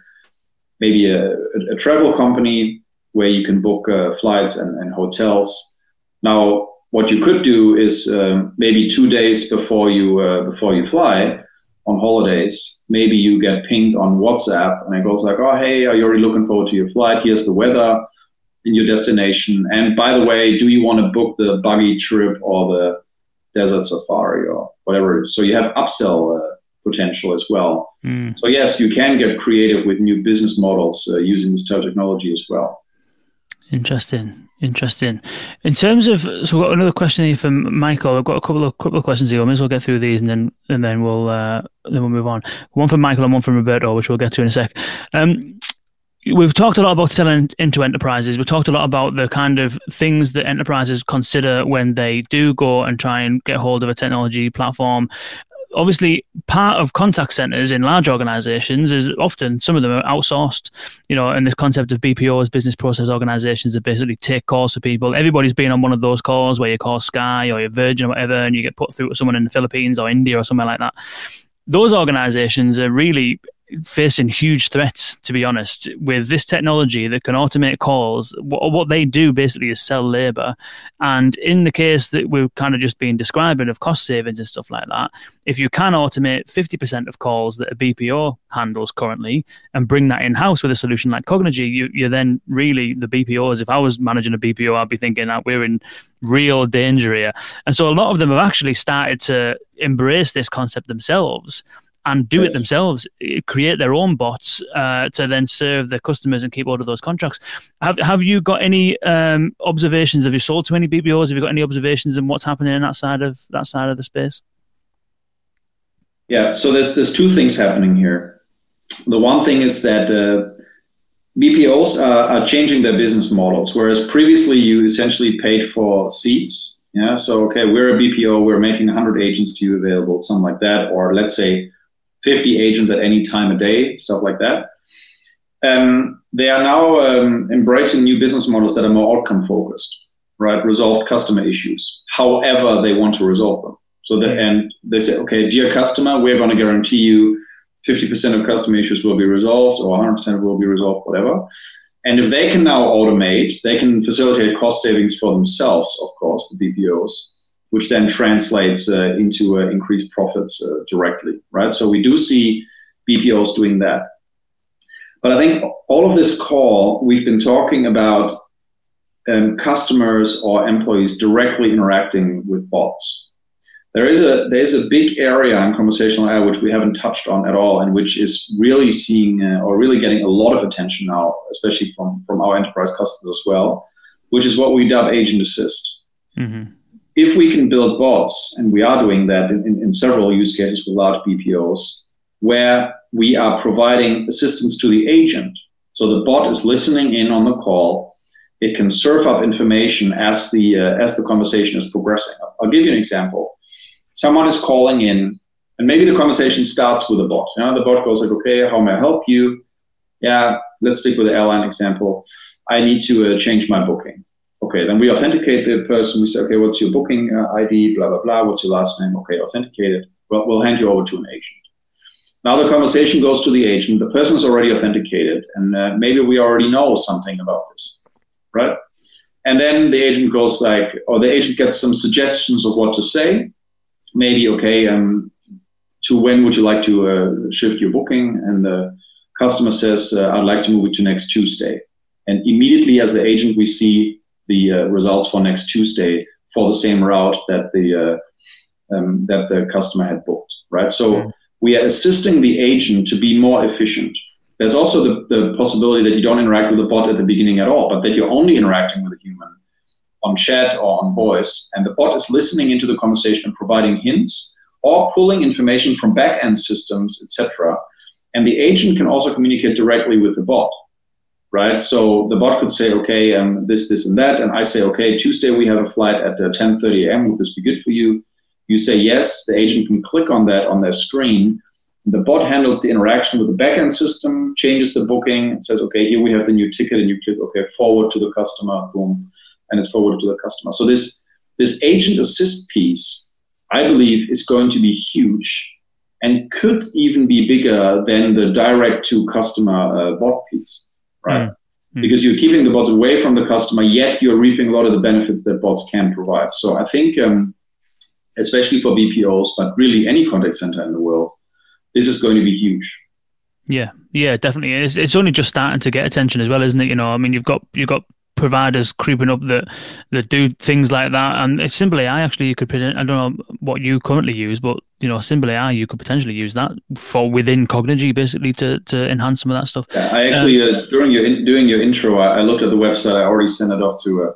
maybe a, a travel company where you can book uh, flights and, and, hotels. Now, what you could do is um, maybe two days before you uh, before you fly on holidays, maybe you get pinged on WhatsApp and it goes like, "Oh, hey, are you already looking forward to your flight? Here's the weather in your destination. And by the way, do you want to book the buggy trip or the desert safari or whatever it is?" So you have upsell uh, potential as well. Mm. So yes, you can get creative with new business models uh, using this type of technology as well. Interesting, interesting. In terms of, so we've got another question here from Michael. I've got a couple of couple of questions here. I may as well get through these and then and then we'll uh, then we'll move on. One from Michael and one from Roberto, which we'll get to in a sec. Um, we've talked a lot about selling into enterprises. We've talked a lot about the kind of things that enterprises consider when they do go and try and get hold of a technology platform obviously part of contact centers in large organizations is often some of them are outsourced you know and this concept of bpos business process organizations that basically take calls for people. Everybody's been on one of those calls where you call sky or your virgin or whatever and you get put through to someone in the philippines or india or somewhere like that. Those organizations are really facing huge threats, to be honest, with this technology that can automate calls. What, they do basically is sell labor. And in the case that we've kind of just been describing of cost savings and stuff like that, if you can automate 50% of calls that a BPO handles currently and bring that in house with a solution like Cognigy, you, you're then really the BPOs. If I was managing a BPO, I'd be thinking that we're in real danger here. And so a lot of them have actually started to embrace this concept themselves and do it themselves, eh, create their own bots uh, to then serve their customers and keep all of those contracts. Have Have you got any um, observations? Have you sold to any BPOs? Have you got any observations on what's happening in that side of that side of the space? Yeah, so there's there's two things happening here. The one thing is that uh, BPOs are, are changing their business models, whereas previously you essentially paid for seats. Yeah, so okay, we're a BPO, we're making 100 agents to you available, something like that, or let's say 50 agents at any time a day, stuff like that. Um, they are now um, embracing new business models that are more outcome focused, right? Resolve customer issues, however they want to resolve them. So that, and they say, okay, dear customer, we're going to guarantee you 50% of customer issues will be resolved or 100% will be resolved, whatever. And if they can now automate, they can facilitate cost savings for themselves, of course, the BPOs which then translates uh, into uh, increased profits uh, directly, right? So we do see BPOs doing that. But I think all of this call, we've been talking about um, customers or employees directly interacting with bots. There is a there is a big area in conversational AI which we haven't touched on at all, and which is really seeing uh, or really getting a lot of attention now, especially from from our enterprise customers as well, which is what we dub agent assist. Mm-hmm if we can build bots, and we are doing that in, in, in, several use cases with large BPOs, where we are providing assistance to the agent. So the bot is listening in on the call. It can serve up information as the uh, as the conversation is progressing. I'll give you an example. Someone is calling in, and maybe the conversation starts with a bot. You know, the bot goes like, "Okay, how may I help you?" Yeah, let's stick with the airline example. I need to uh, change my booking. Okay, then we authenticate the person. We say, okay, what's your booking uh, ID? Blah, blah, blah. What's your last name? Okay, authenticated. Well, we'll hand you over to an agent. Now the conversation goes to the agent. The person is already authenticated, and uh, maybe we already know something about this, right? And then the agent goes like, or the agent gets some suggestions of what to say. Maybe, okay, um, to when would you like to uh, shift your booking? And the customer says, uh, I'd like to move it to next Tuesday. And immediately, as the agent, we see the uh, results for next Tuesday for the same route that the uh, um, that the customer had booked, right? So mm-hmm. we are assisting the agent to be more efficient. There's also the, the possibility that you don't interact with the bot at the beginning at all, but that you're only interacting with a human on chat or on voice, and the bot is listening into the conversation and providing hints or pulling information from back-end systems, etc. And the agent can also communicate directly with the bot right? So the bot could say, okay, um, this, this, and that, and I say, okay, Tuesday we have a flight at uh, 10:30 a.m. Would this be good for you? You say yes. The agent can click on that on their screen. The bot handles the interaction with the backend system, changes the booking, and says, okay, here we have the new ticket, and you click, okay, forward to the customer, boom, and it's forwarded to the customer. So this this agent assist piece, I believe, is going to be huge and could even be bigger than the direct to customer uh, bot piece right? Mm-hmm. Because you're keeping the bots away from the customer, yet you're reaping a lot of the benefits that bots can provide. So I think, um, especially for BPOs, but really any contact center in the world, this is going to be huge. Yeah, yeah, definitely. It's, it's only just starting to get attention as well, isn't it? You know, I mean, you've got you've got providers creeping up that that do things like that, and it's Symbl AI. Actually, you could I don't know what you currently use, but you know, Symbl AI, you could potentially use that for within Cognigy, basically to, to enhance some of that stuff. I actually um, uh, during your in, doing your intro, I, I, looked at the website. I already sent it off to uh,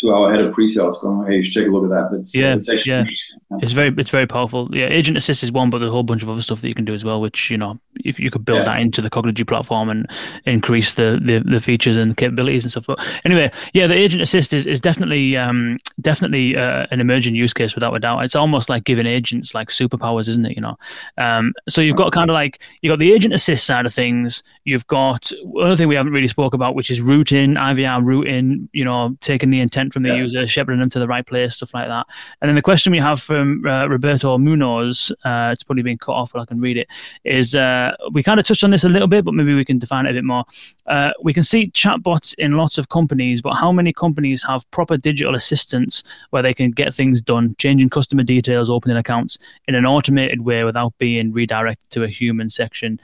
to our head of pre-sales, going, "Hey, you should take a look at that." It's yeah, it's actually yeah. interesting. It's very it's very powerful. Yeah, Agent Assist is one, but there's a whole bunch of other stuff that you can do as well. Which you know, if you could build Yeah. that into the Cognigy platform and increase the, the, the features and capabilities and stuff. But anyway, yeah, the Agent Assist is, is definitely um, definitely uh, an emerging use case without a doubt. It's almost like giving agents like superpowers, isn't it? You know, um, so you've got kind of like you've got the Agent Assist side of things. You've got another thing we haven't really spoke about, which is routing, IVR routing. You know, taking the intent from the Yeah. user, shepherding them to the right place, stuff like that. And then the question we have from uh, Roberto Munoz, uh, it's probably been cut off, but I can read it. Is uh, we kind of touched on this a little bit, but maybe we can define it a bit more. Uh, we can see chatbots in lots of companies, but how many companies have proper digital assistants where they can get things done, changing customer details, opening accounts in an automated way without being redirected to a human section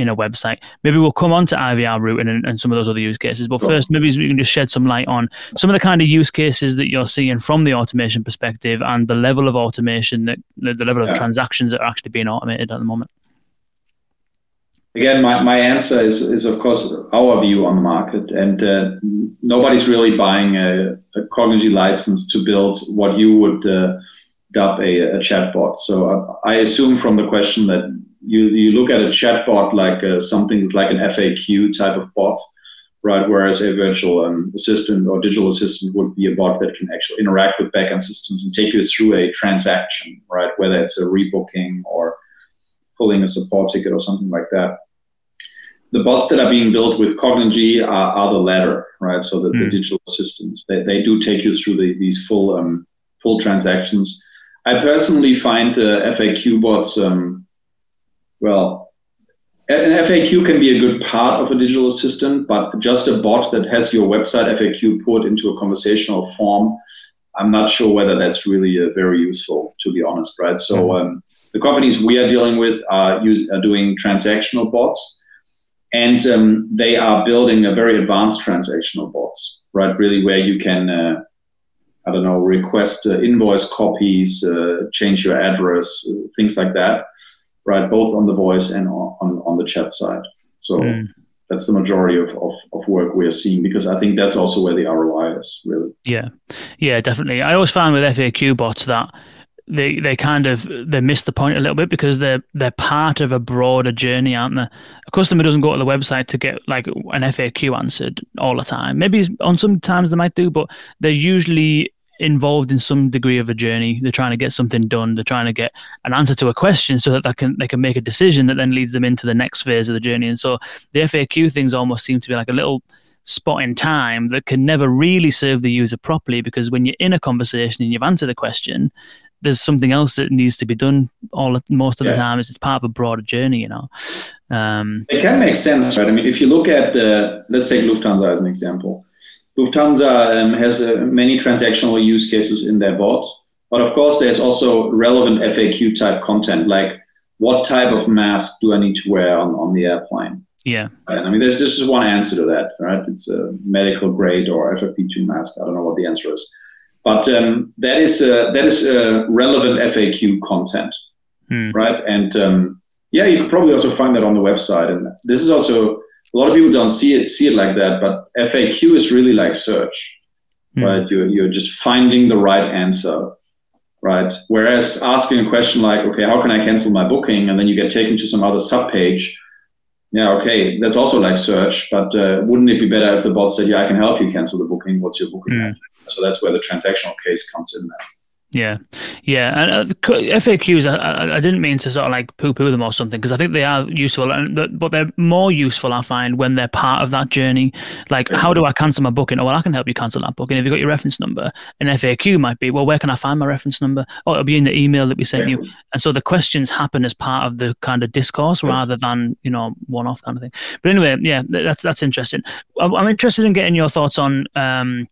in a website. Maybe we'll come on to IVR routing and, and some of those other use cases. But first, maybe we can just shed some light on some of the kind of use cases that you're seeing from the automation perspective and the level of automation that the, level of Yeah. transactions that are actually being automated at the moment. Again, my, my answer is, is of course our view on the market, and uh, nobody's really buying a, a Cognigy license to build what you would uh, dub a, a chatbot. So I, I assume from the question that you you look at a chatbot like uh, something like an FAQ type of bot, right? Whereas a virtual um, assistant or digital assistant would be a bot that can actually interact with backend systems and take you through a transaction, right? Whether it's a rebooking or pulling a support ticket or something like that. The bots that are being built with Cognigy are, are the latter, right? So the, the Mm. digital assistants, they, they do take you through the, these full um, full transactions. I personally find the FAQ bots, um, well, an FAQ can be a good part of a digital assistant, but just a bot that has your website FAQ put into a conversational form, I'm not sure whether that's really uh, very useful, to be honest, right? So um, the companies we are dealing with are, use, are doing transactional bots, and um, they are building a very advanced transactional bots, right? Really, where you can, uh, I don't know, request uh, invoice copies, uh, change your address, uh, things like that, right? Both on the voice and on, on, the chat side. So Mm. that's the majority of, of, of work we are seeing because I think that's also where the ROI is, really. Yeah, yeah, definitely. I always find with FAQ bots that they they kind of they miss the point a little bit because they're they're part of a broader journey, aren't they? A customer doesn't go to the website to get like an FAQ answered all the time. Maybe on some times they might do, but they're usually involved in some degree of a journey. They're trying to get something done. They're trying to get an answer to a question so that they can they can make a decision that then leads them into the next phase of the journey. And so the FAQ things almost seem to be like a little spot in time that can never really serve the user properly because when you're in a conversation and you've answered a question, there's something else that needs to be done all most of the time. It's part of a broader journey, you know. Um, It can make sense, right? I mean, if you look at the, let's take Lufthansa as an example. Lufthansa um, has uh, many transactional use cases in their bot, but of course, there's also relevant FAQ type content, like what type of mask do I need to wear on, on the airplane? yeah, Right? I mean, there's, there's just one answer to that, right? It's a medical grade or FFP2 mask. I don't know what the answer is, but um, that is uh, that is uh, relevant FAQ content, Hmm. right? And um, yeah, you could probably also find that on the website. And this is also a lot of people don't see it see it like that, but FAQ is really like search, Hmm. right? You're you're just finding the right answer. Right. Whereas asking a question like, okay, how can I cancel my booking? And then you get taken to some other subpage yeah, okay, that's also like search, but uh, wouldn't it be better if the bot said, "Yeah, I can help you cancel the booking. What's your booking?" Mm. So that's where the transactional case comes in there. Yeah, yeah, and uh, the FAQs. I, I, I didn't mean to sort of like poo-poo them or something because I think they are useful, and but they're more useful. I find when they're part of that journey. Like, how do I cancel my booking? Oh, well, I can help you cancel that booking. If you've got your reference number, an FAQ might be, well, where can I find my reference number? Oh, it'll be in the email that we sent you. And so the questions happen as part of the kind of discourse Yes. rather than you know one-off kind of thing. But anyway, yeah, that's that's interesting. I'm, I'm interested in getting your thoughts on, um,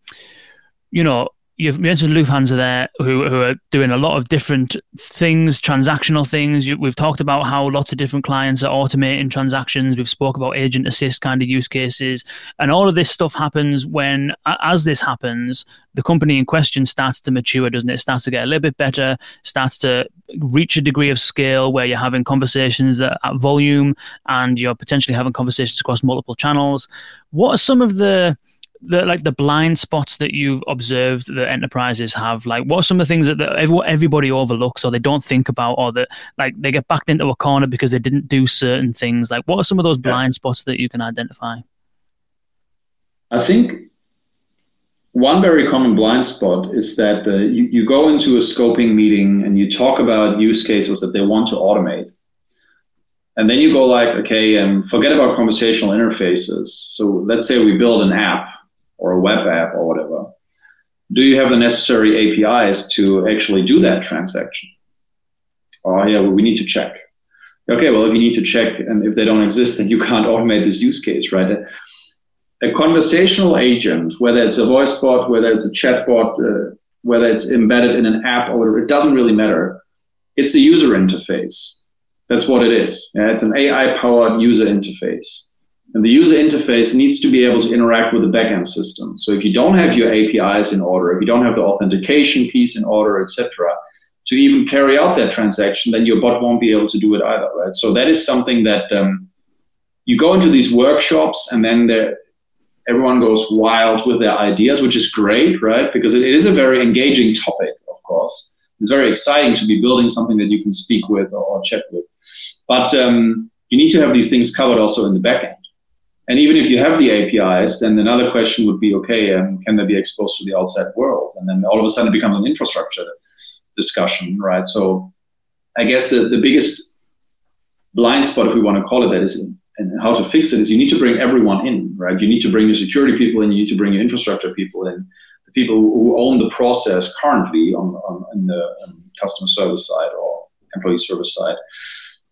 you know, you've mentioned Lufthansa there, who who are doing a lot of different things, transactional things. You, we've talked about how lots of different clients are automating transactions. We've spoke about agent assist kind of use cases, and all of this stuff happens when, as this happens, the company in question starts to mature, doesn't it? Starts to get a little bit better, starts to reach a degree of scale where you're having conversations that at volume, and you're potentially having conversations across multiple channels. What are some of the the like the blind spots that you've observed that enterprises have? Like, what are some of the things that, that everybody overlooks or they don't think about, or that like they get backed into a corner because they didn't do certain things? Like, what are some of those blind spots that you can identify? I think one very common blind spot is that uh, you, you go into a scoping meeting and you talk about use cases that they want to automate. And then you go like, okay, and um, forget about conversational interfaces. So let's say we build an app or a web app or whatever. Do you have the necessary APIs to actually do that transaction? Oh yeah, well, we need to check. Okay, well, if you need to check and if they don't exist, then you can't automate this use case, right? a conversational agent, whether it's a voice bot, whether it's a chat bot, uh, whether it's embedded in an app or whatever, it doesn't really matter. It's a user interface. That's what it is. Yeah, it's an AI powered user interface. And the user interface needs to be able to interact with the backend system. So if you don't have your APIs in order, if you don't have the authentication piece in order, etc., to even carry out that transaction, then your bot won't be able to do it either, right? So that is something that um, you go into these workshops, and then everyone goes wild with their ideas, which is great, right? Because it, it is a very engaging topic, of course. It's very exciting to be building something that you can speak with or, or chat with. But um, you need to have these things covered also in the backend. And even if you have the APIs, then another question would be, okay, um, can they be exposed to the outside world? And then all of a sudden it becomes an infrastructure discussion, right? So I guess the, the biggest blind spot, if we want to call it that, is and how to fix it is you need to bring everyone in, right? You need to bring your security people in, you need to bring your infrastructure people in, the people who own the process currently on, on, on the um, customer service side or employee service side,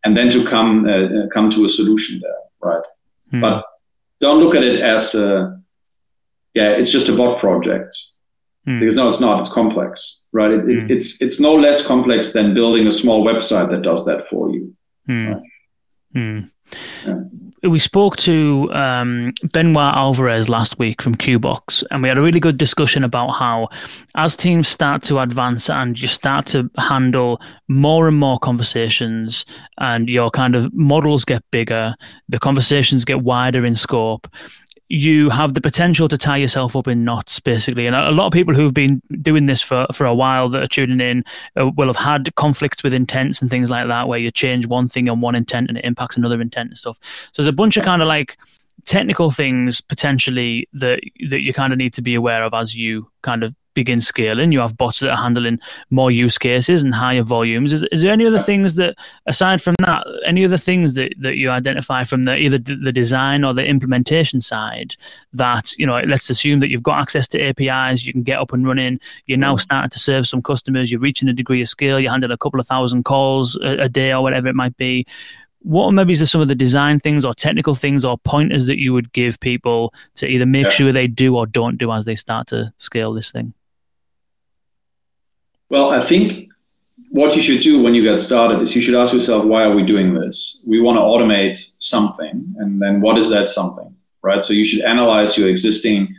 and then to come uh, uh come to a solution there, right? Hmm. But don't look at it as a, yeah, it's just a bot project. Hmm. Because no, it's not. It's complex, right? It, it, hmm. It's it's no less complex than building a small website that does that for you. Hmm. Right? Hmm we spoke to um, Benoit Alvarez last week from Qbox, and we had a really good discussion about how, as teams start to advance and you start to handle more and more conversations, and your kind of models get bigger, the conversations get wider in scope you have the potential to tie yourself up in knots, basically. And a lot of people who've been doing this for, for a while that are tuning in uh, will have had conflicts with intents and things like that, where you change one thing on one intent and it impacts another intent and stuff. So there's a bunch of kind of like technical things potentially that that you kind of need to be aware of as you kind of begin scaling. You have bots that are handling more use cases and higher volumes. Is, is there any other things that, aside from that, any other things that, that you identify from the either the design or the implementation side that you know? Let's assume that you've got access to APIs, you can get up and running. You're now mm. starting to serve some customers. You're reaching a degree of scale. You're handling a couple of thousand calls a, a day or whatever it might be what maybe is some of the design things or technical things or pointers that you would give people to either make yeah. sure they do or don't do as they start to scale this thing? Well, I think what you should do when you get started is you should ask yourself, why are we doing this? We want to automate something. And then what is that something, right? So you should analyze your existing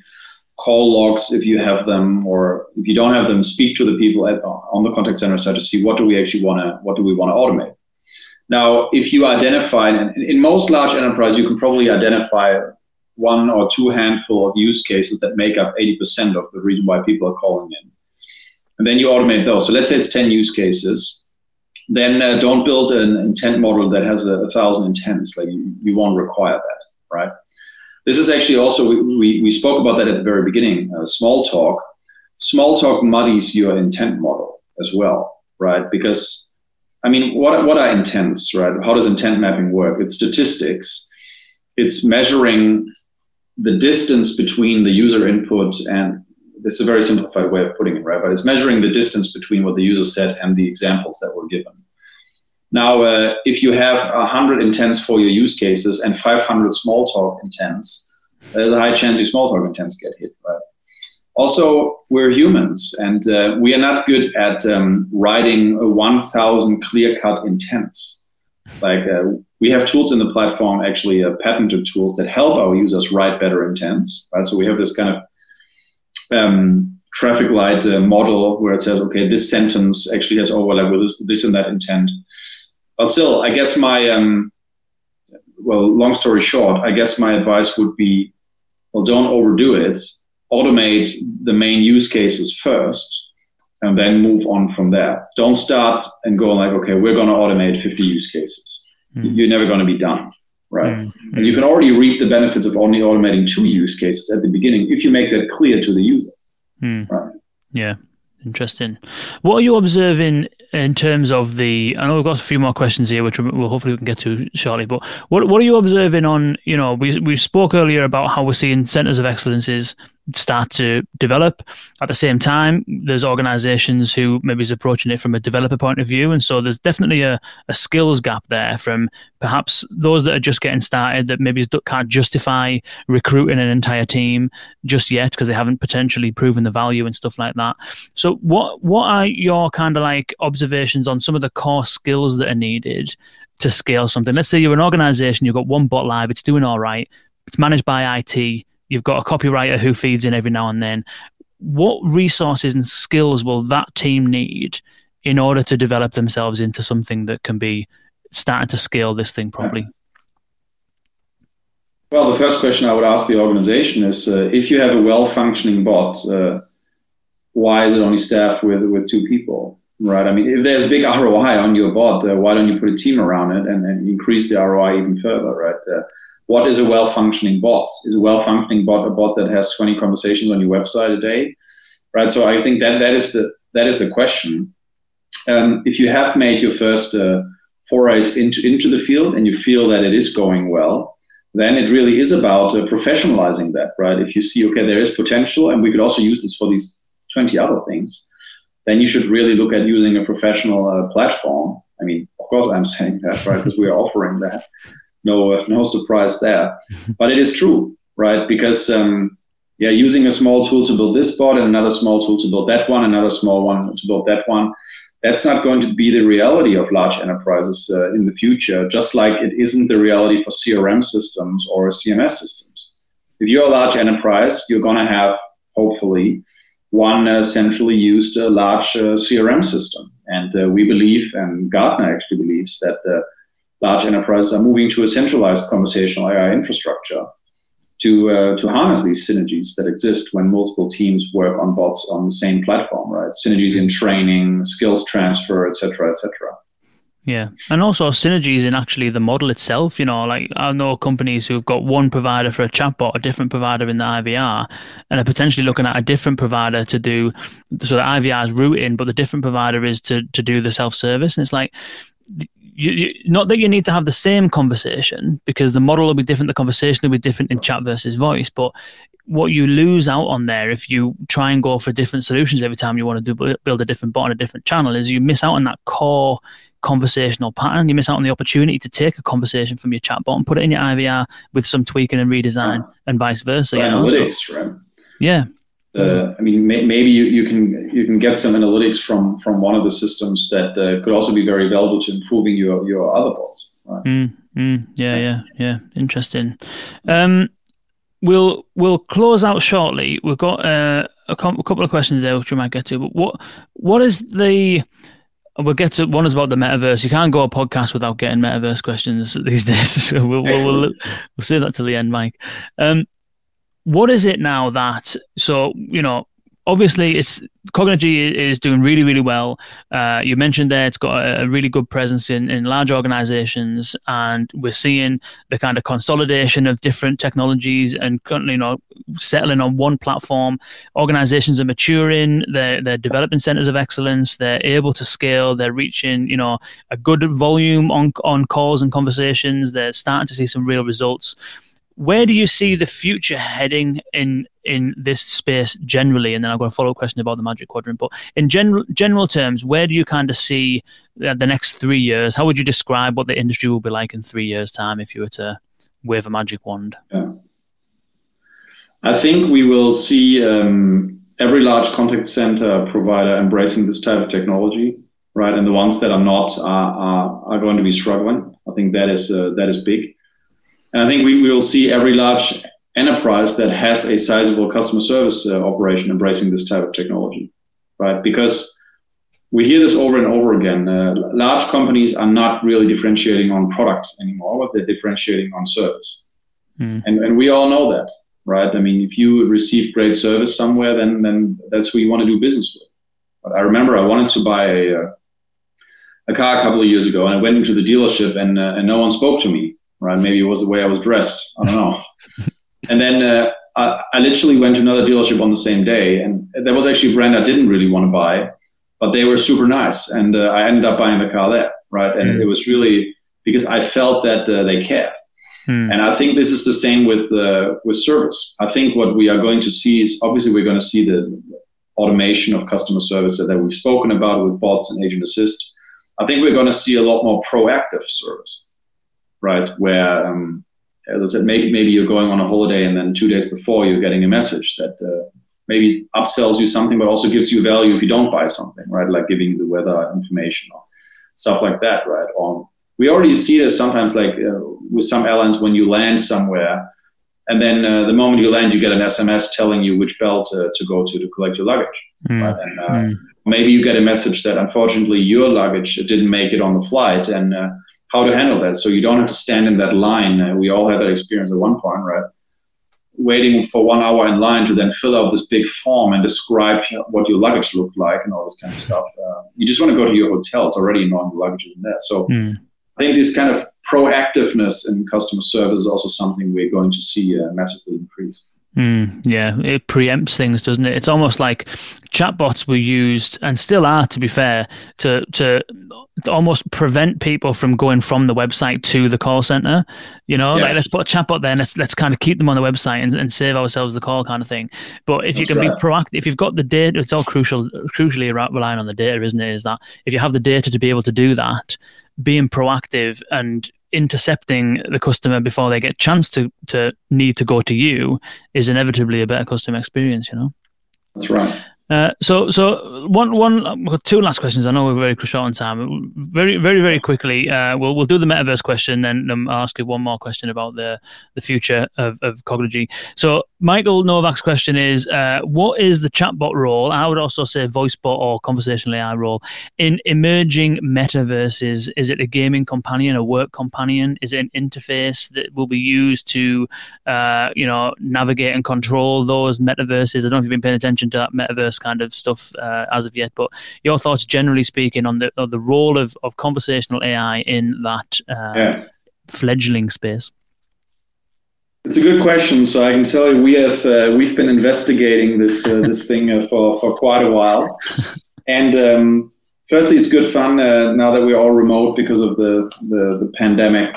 call logs if you have them, or if you don't have them, speak to the people at, on the contact center side to see what do we actually want to, what do we want to automate. Now, if you identify, and in most large enterprise, you can probably identify one or two handful of use cases that make up 80% of the reason why people are calling in and then you automate those. So let's say it's 10 use cases. Then uh, don't build an intent model that has a, a thousand intents. Like you, you, won't require that, right? This is actually also, we, we, we spoke about that at the very beginning, uh, Smalltalk. Small talk muddies your intent model as well, right? Because, I mean, what, what are intents, right? How does intent mapping work? It's statistics. It's measuring the distance between the user input and it's a very simplified way of putting it, right? But it's measuring the distance between what the user said and the examples that were given. Now, uh, if you have 100 intents for your use cases and 500 small talk intents, there's a high chance your Smalltalk intents get hit, right? Also, we're humans, and uh, we are not good at um, writing 1,000 clear-cut intents. Like uh, we have tools in the platform, actually uh, patented tools that help our users write better intents. Right, so we have this kind of um, traffic light uh, model where it says, okay, this sentence actually has overlap with this, this and that intent. But still, I guess my, um, well, long story short, I guess my advice would be well, don't overdo it. Automate the main use cases first, and then move on from there. Don't start and go like, okay, we're going to automate 50 use cases. Mm. You're never going to be done, right? Mm. And you can already reap the benefits of only automating two use cases at the beginning if you make that clear to the user. Mm. Right. Yeah. Interesting. What are you observing in terms of the? I know we've got a few more questions here, which we'll hopefully we can get to shortly. But what what are you observing on? You know, we we spoke earlier about how we're seeing centers of excellences start to develop. At the same time, there's organizations who maybe is approaching it from a developer point of view. And so there's definitely a, a skills gap there from perhaps those that are just getting started that maybe can't justify recruiting an entire team just yet because they haven't potentially proven the value and stuff like that. So what what are your kind of like observations on some of the core skills that are needed to scale something? Let's say you're an organization, you've got one bot live, it's doing all right, it's managed by IT You've got a copywriter who feeds in every now and then. What resources and skills will that team need in order to develop themselves into something that can be starting to scale this thing properly? Well, the first question I would ask the organization is uh, if you have a well functioning bot, uh, why is it only staffed with, with two people? Right. I mean, if there's big ROI on your bot, uh, why don't you put a team around it and, and increase the ROI even further? Right. What is a well functioning bot? Is a well functioning bot a bot that has 20 conversations on your website a day? Right. So I think that that is the that is the question. Um, if you have made your first uh, forays into into the field and you feel that it is going well, then it really is about uh, professionalizing that, right? If you see, okay, there is potential, and we could also use this for these 20 other things, then you should really look at using a professional uh, platform. I mean, of course, I'm saying that, right? Because we are offering that no no surprise there. but it is true, right? Because um, yeah, using a small tool to build this bot and another small tool to build that one, another small one to build that one, that's not going to be the reality of large enterprises uh, in the future. Just like it isn't the reality for CRM systems or CMS systems. If you're a large enterprise, you're going to have hopefully one uh, centrally used uh, large uh, CRM system. And uh, we believe, and Gartner actually believes, that uh, large enterprises are moving to a centralized conversational AI infrastructure to uh, to harness these synergies that exist when multiple teams work on bots on the same platform, right? Synergies in training, skills transfer, etc., etc. Yeah, and also synergies in actually the model itself. You know, like I know companies who've got one provider for a chatbot, a different provider in the IVR, and are potentially looking at a different provider to do. So the IVR is routing, but the different provider is to to do the self service, and it's like you, you, not that you need to have the same conversation because the model will be different, the conversation will be different in chat versus voice. But what you lose out on there if you try and go for different solutions every time you want to do, build a different bot on a different channel is you miss out on that core conversational pattern. You miss out on the opportunity to take a conversation from your chatbot and put it in your IVR with some tweaking and redesign, and vice versa. You know? Analytics, so, right? Yeah, uh, I mean, may, maybe you, you can you can get some analytics from from one of the systems that uh, could also be very valuable to improving your your other bots. Right? Mm, mm, yeah, yeah, yeah. Interesting. Um, we'll we'll close out shortly. We've got uh, a, com- a couple of questions there which we might get to. But what what is the We'll get to one is about the metaverse. You can't go a podcast without getting metaverse questions these days. So we'll we'll, we'll, we'll say that to the end, Mike. Um, what is it now that so you know obviously it's Cognigy is doing really really well. Uh, you mentioned there it's got a, really good presence in, in large organizations, and we're seeing the kind of consolidation of different technologies and currently you know settling on one platform. Organizations are maturing. They're they're developing centers of excellence. They're able to scale. They're reaching you know a good volume on on calls and conversations. They're starting to see some real results where do you see the future heading in in this space generally? And then I've got a follow up question about the Magic Quadrant. But in general general terms, where do you kind of see the, the next three years? How would you describe what the industry will be like in three years' time if you were to wave a magic wand? Yeah. I think we will see um, every large contact center provider embracing this type of technology, right? And the ones that are not are, are, are going to be struggling. I think that is uh, that is big. And I think we, we will see every large enterprise that has a sizable customer service uh, operation embracing this type of technology, right? Because we hear this over and over again. Uh, large companies are not really differentiating on product anymore, but they're differentiating on service. Mm. And, and we all know that, right? I mean, if you receive great service somewhere, then then that's who you want to do business with. But I remember I wanted to buy a uh, a car a couple of years ago, and I went into the dealership, and uh, and no one spoke to me. Right? Maybe it was the way I was dressed. I don't know. and then uh, I, I literally went to another dealership on the same day, and there was actually a brand I didn't really want to buy, but they were super nice, and uh, I ended up buying the car there. Right? And mm. it was really because I felt that uh, they cared. Hmm. And I think this is the same with uh, with service. I think what we are going to see is obviously we're going to see the automation of customer service that we've spoken about with bots and agent assist. I think we're going to see a lot more proactive service, right? Where, um, as I said, maybe maybe you're going on a holiday and then two days before you're getting a message that uh, maybe upsells you something, but also gives you value if you don't buy something, right? Like giving you the weather information or stuff like that, right? Or we already see this sometimes, like uh, with some airlines, when you land somewhere, and then uh, the moment you land, you get an SMS telling you which belt uh, to go to to collect your luggage. Mm. Right? And uh, mm. maybe you get a message that unfortunately your luggage didn't make it on the flight, and uh, how to handle that. So you don't have to stand in that line. Uh, we all had that experience at one point, right? Waiting for one hour in line to then fill out this big form and describe what your luggage looked like and all this kind of stuff. you just want to go to your hotel. It's already knowing the luggage isn't there. So. Mm I think this kind of proactiveness in customer service is also something we're going to see uh, massively increase. Mm, yeah, it preempts things, doesn't it? It's almost like chatbots were used and still are, to be fair, to to almost prevent people from going from the website to the call center. You know, yeah. like let's put a chatbot there and let's let's kind of keep them on the website and, and save ourselves the call kind of thing. But if That's you can right. be proactive, if you've got the data, it's all crucial, crucially relying on the data, isn't it? Is that if you have the data to be able to do that, being proactive and intercepting the customer before they get a chance to, to need to go to you is inevitably a better customer experience, you know? That's right. Uh, so, so one, one, two last questions. I know we're very short on time. Very, very, very quickly. Uh, we'll we'll do the metaverse question, then um, I'll ask you one more question about the the future of of Cognigy. So, Michael Novak's question is, uh, what is the chatbot role? I would also say voicebot or conversational AI role in emerging metaverses. Is it a gaming companion, a work companion? Is it an interface that will be used to, uh, you know, navigate and control those metaverses? I don't know if you've been paying attention to that metaverse kind of stuff uh, as of yet, but your thoughts, generally speaking, on the on the role of, of conversational AI in that uh, yeah. fledgling space. It's a good question. So I can tell you, we have uh, we've been investigating this uh, this thing uh, for for quite a while, and um, firstly, it's good fun uh, now that we're all remote because of the the, the pandemic.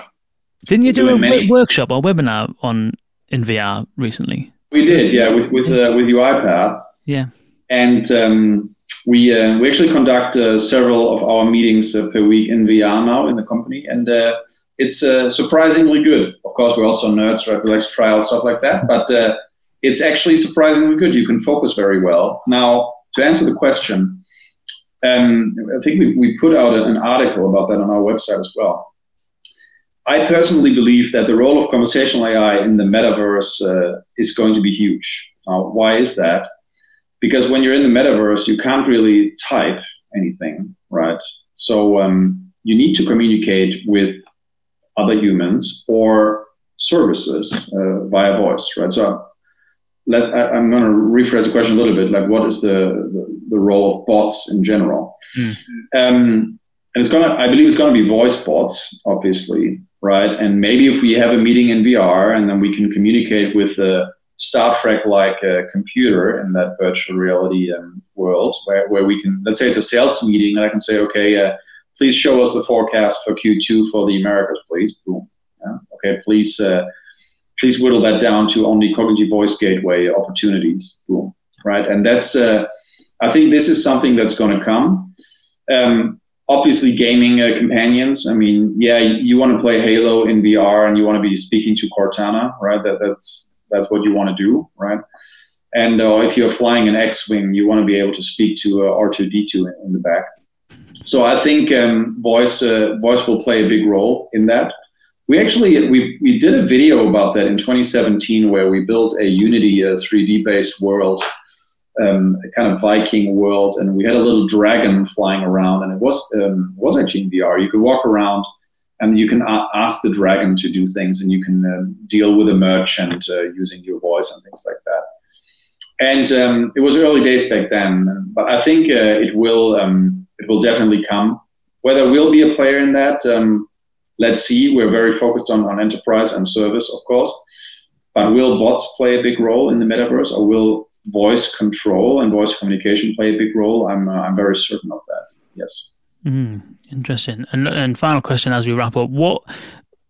Didn't you do a many... workshop or webinar on in VR recently? We did, yeah, with with uh, with UiPath. Yeah, and um, we uh, we actually conduct several of our meetings per week in VR now in the company, and it's uh, surprisingly good. Of course, we're also nerds, right? We like to try out stuff like that, but uh, it's actually surprisingly good. You can focus very well. Now, to answer the question, um, I think we, we put out an article about that on our website as well. I personally believe that the role of conversational AI in the metaverse uh, is going to be huge. Now, why is that? Because when you're in the metaverse, you can't really type anything, right? So um, you need to communicate with other humans or services uh, via voice, right? So let, I, am going to rephrase the question a little bit, like what is the, the, the role of bots in general? Mm. Um, and it's going to, I believe it's going to be voice bots, obviously, right? And maybe if we have a meeting in VR and then we can communicate with a Star Trek like uh, computer in that virtual reality um, world where, where we can, let's say it's a sales meeting and I can say, okay, uh, please show us the forecast for Q2 for the Americas, please. Boom. Yeah. Okay, please uh, please whittle that down to only Cognigy Voice Gateway opportunities. Boom. Right, and that's uh, I think this is something that's going to come. Um, obviously, gaming uh, companions. I mean, yeah, you want to play Halo in VR and you want to be speaking to Cortana, right? That, that's that's what you want to do, right? And uh, if you're flying an X-wing, you want to be able to speak to uh, R2D2 in, in the back so I think um, voice uh, voice will play a big role in that. We actually we, we did a video about that in 2017 where we built a Unity uh, 3D based world, um, a kind of Viking world, and we had a little dragon flying around, and it was um, was actually in VR. You could walk around, and you can a- ask the dragon to do things, and you can uh, deal with a merchant uh, using your voice voice and things like that. And um, it was early days back then, but I think uh, it will um, it will definitely come. Whether we'll be a player in that, um, let's see. We're very focused on, on enterprise and service, of course. But will bots play a big role in the metaverse, or will voice control and voice communication play a big role? I'm uh, I'm very certain of that. Yes. Mm, interesting. And and final question as we wrap up: What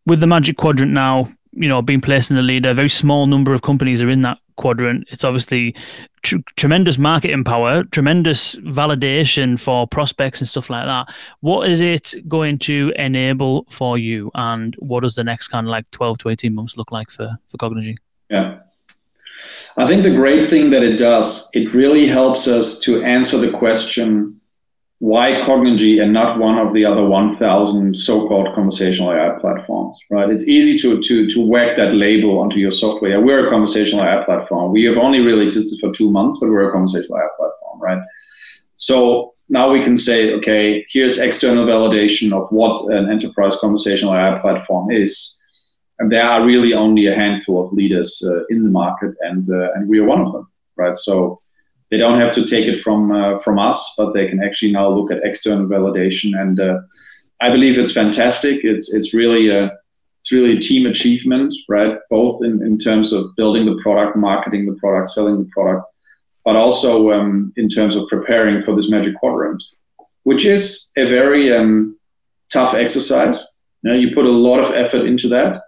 with the Magic Quadrant now? You know, being placed in the leader, a very small number of companies are in that quadrant. It's obviously tr- tremendous marketing power, tremendous validation for prospects and stuff like that. What is it going to enable for you, and what does the next kind of like twelve to eighteen months look like for for Cognigy? Yeah. I think the great thing that it does, it really helps us to answer the question why Cognigy and not one of the other 1,000 so-called conversational AI platforms, right? It's easy to, to, to whack that label onto your software. We're a conversational AI platform. We have only really existed for two months, but we're a conversational AI platform, right? So now we can say, okay, here's external validation of what an enterprise conversational AI platform is. And there are really only a handful of leaders uh, in the market, and, uh, and we are one of them, right? So they don't have to take it from uh, from us, but they can actually now look at external validation. And uh, I believe it's fantastic. It's it's really a it's really a team achievement, right? Both in, in terms of building the product, marketing the product, selling the product, but also um, in terms of preparing for this magic quadrant, which is a very um, tough exercise. You, know, you put a lot of effort into that,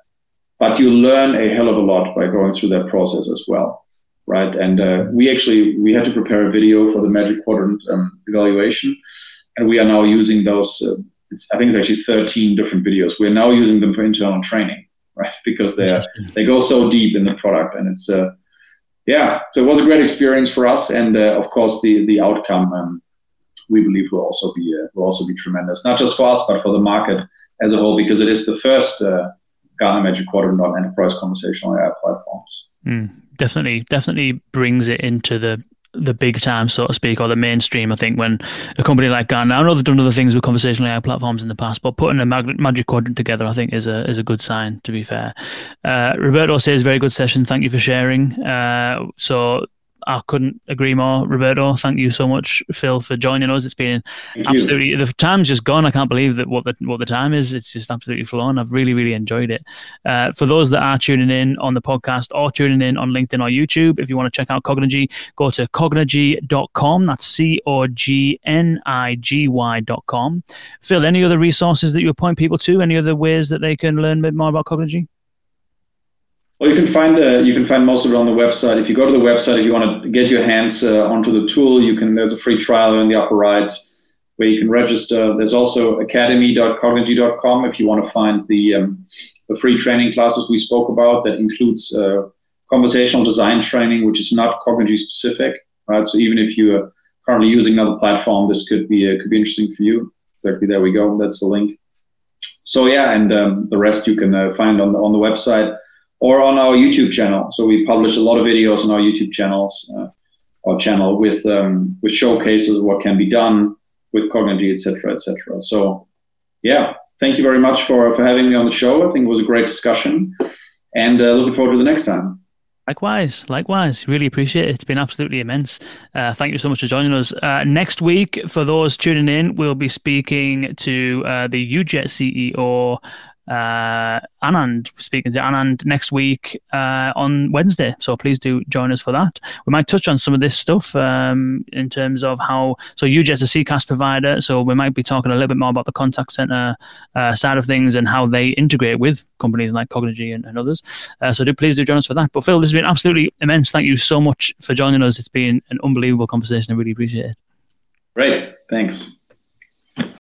but you learn a hell of a lot by going through that process as well right? And uh, we actually we had to prepare a video for the Magic Quadrant um, evaluation, and we are now using those. Uh, I think it's actually 13 different videos. We're now using them for internal training, right? Because they they go so deep in the product, and it's uh, yeah. So it was a great experience for us, and uh, of course the the outcome um, we believe will also be uh, will also be tremendous, not just for us but for the market as a whole, because it is the first uh, Gartner Magic Quadrant on enterprise conversational AI platforms. Mm definitely definitely brings it into the the big time, so to speak, or the mainstream. I think when a company like Gartner, I know they've done other things with conversational AI platforms in the past, but putting a mag- magic quadrant together, I think, is a is a good sign. To be fair, uh, Roberto says very good session. Thank you for sharing. Uh, so I couldn't agree more, Roberto. Thank you so much, Phil, for joining us. It's been thank absolutely you. the time's just gone. I can't believe that what the what the time is. It's just absolutely flown. I've really really enjoyed it. Uh, for those that are tuning in on the podcast or tuning in on LinkedIn or YouTube, if you want to check out Cognigy, go to cognigy.com. That's c o g n i g y dot com. Phil, any other resources that you would point people to? Any other ways that they can learn a bit more about Cognigy? Well, you can find uh, you can find most of it on the website. If you go to the website, if you want to get your hands uh, onto the tool, you can. There's a free trial in the upper right where you can register. There's also academy.cognigy.com if you want to find the um, the free training classes we spoke about. That includes uh, conversational design training, which is not Cognigy specific. Right. So even if you are currently using another platform, this could be uh, could be interesting for you. Exactly. There we go. That's the link. So yeah, and um, the rest you can uh, find on the on the website or on our YouTube channel. So we publish a lot of videos on our YouTube channels, uh, our channel with um, with showcases what can be done with Cognigy, etc., etc. So, yeah, thank you very much for for having me on the show. I think it was a great discussion, and uh, looking forward to the next time. Likewise, likewise. Really appreciate it. It's been absolutely immense. Uh, thank you so much for joining us. Uh, next week, for those tuning in, we'll be speaking to uh, the UJet CEO uh, Anand, speaking to Anand next week uh, on Wednesday. So please do join us for that. We might touch on some of this stuff um, in terms of how. So you UJet's a CCaaS provider, so we might be talking a little bit more about the contact center uh, side of things and how they integrate with companies like Cognigy and, and others. Uh, so do please do join us for that. But Phil, this has been absolutely immense. Thank you so much for joining us. It's been an unbelievable conversation. I really appreciate it. Great. Thanks.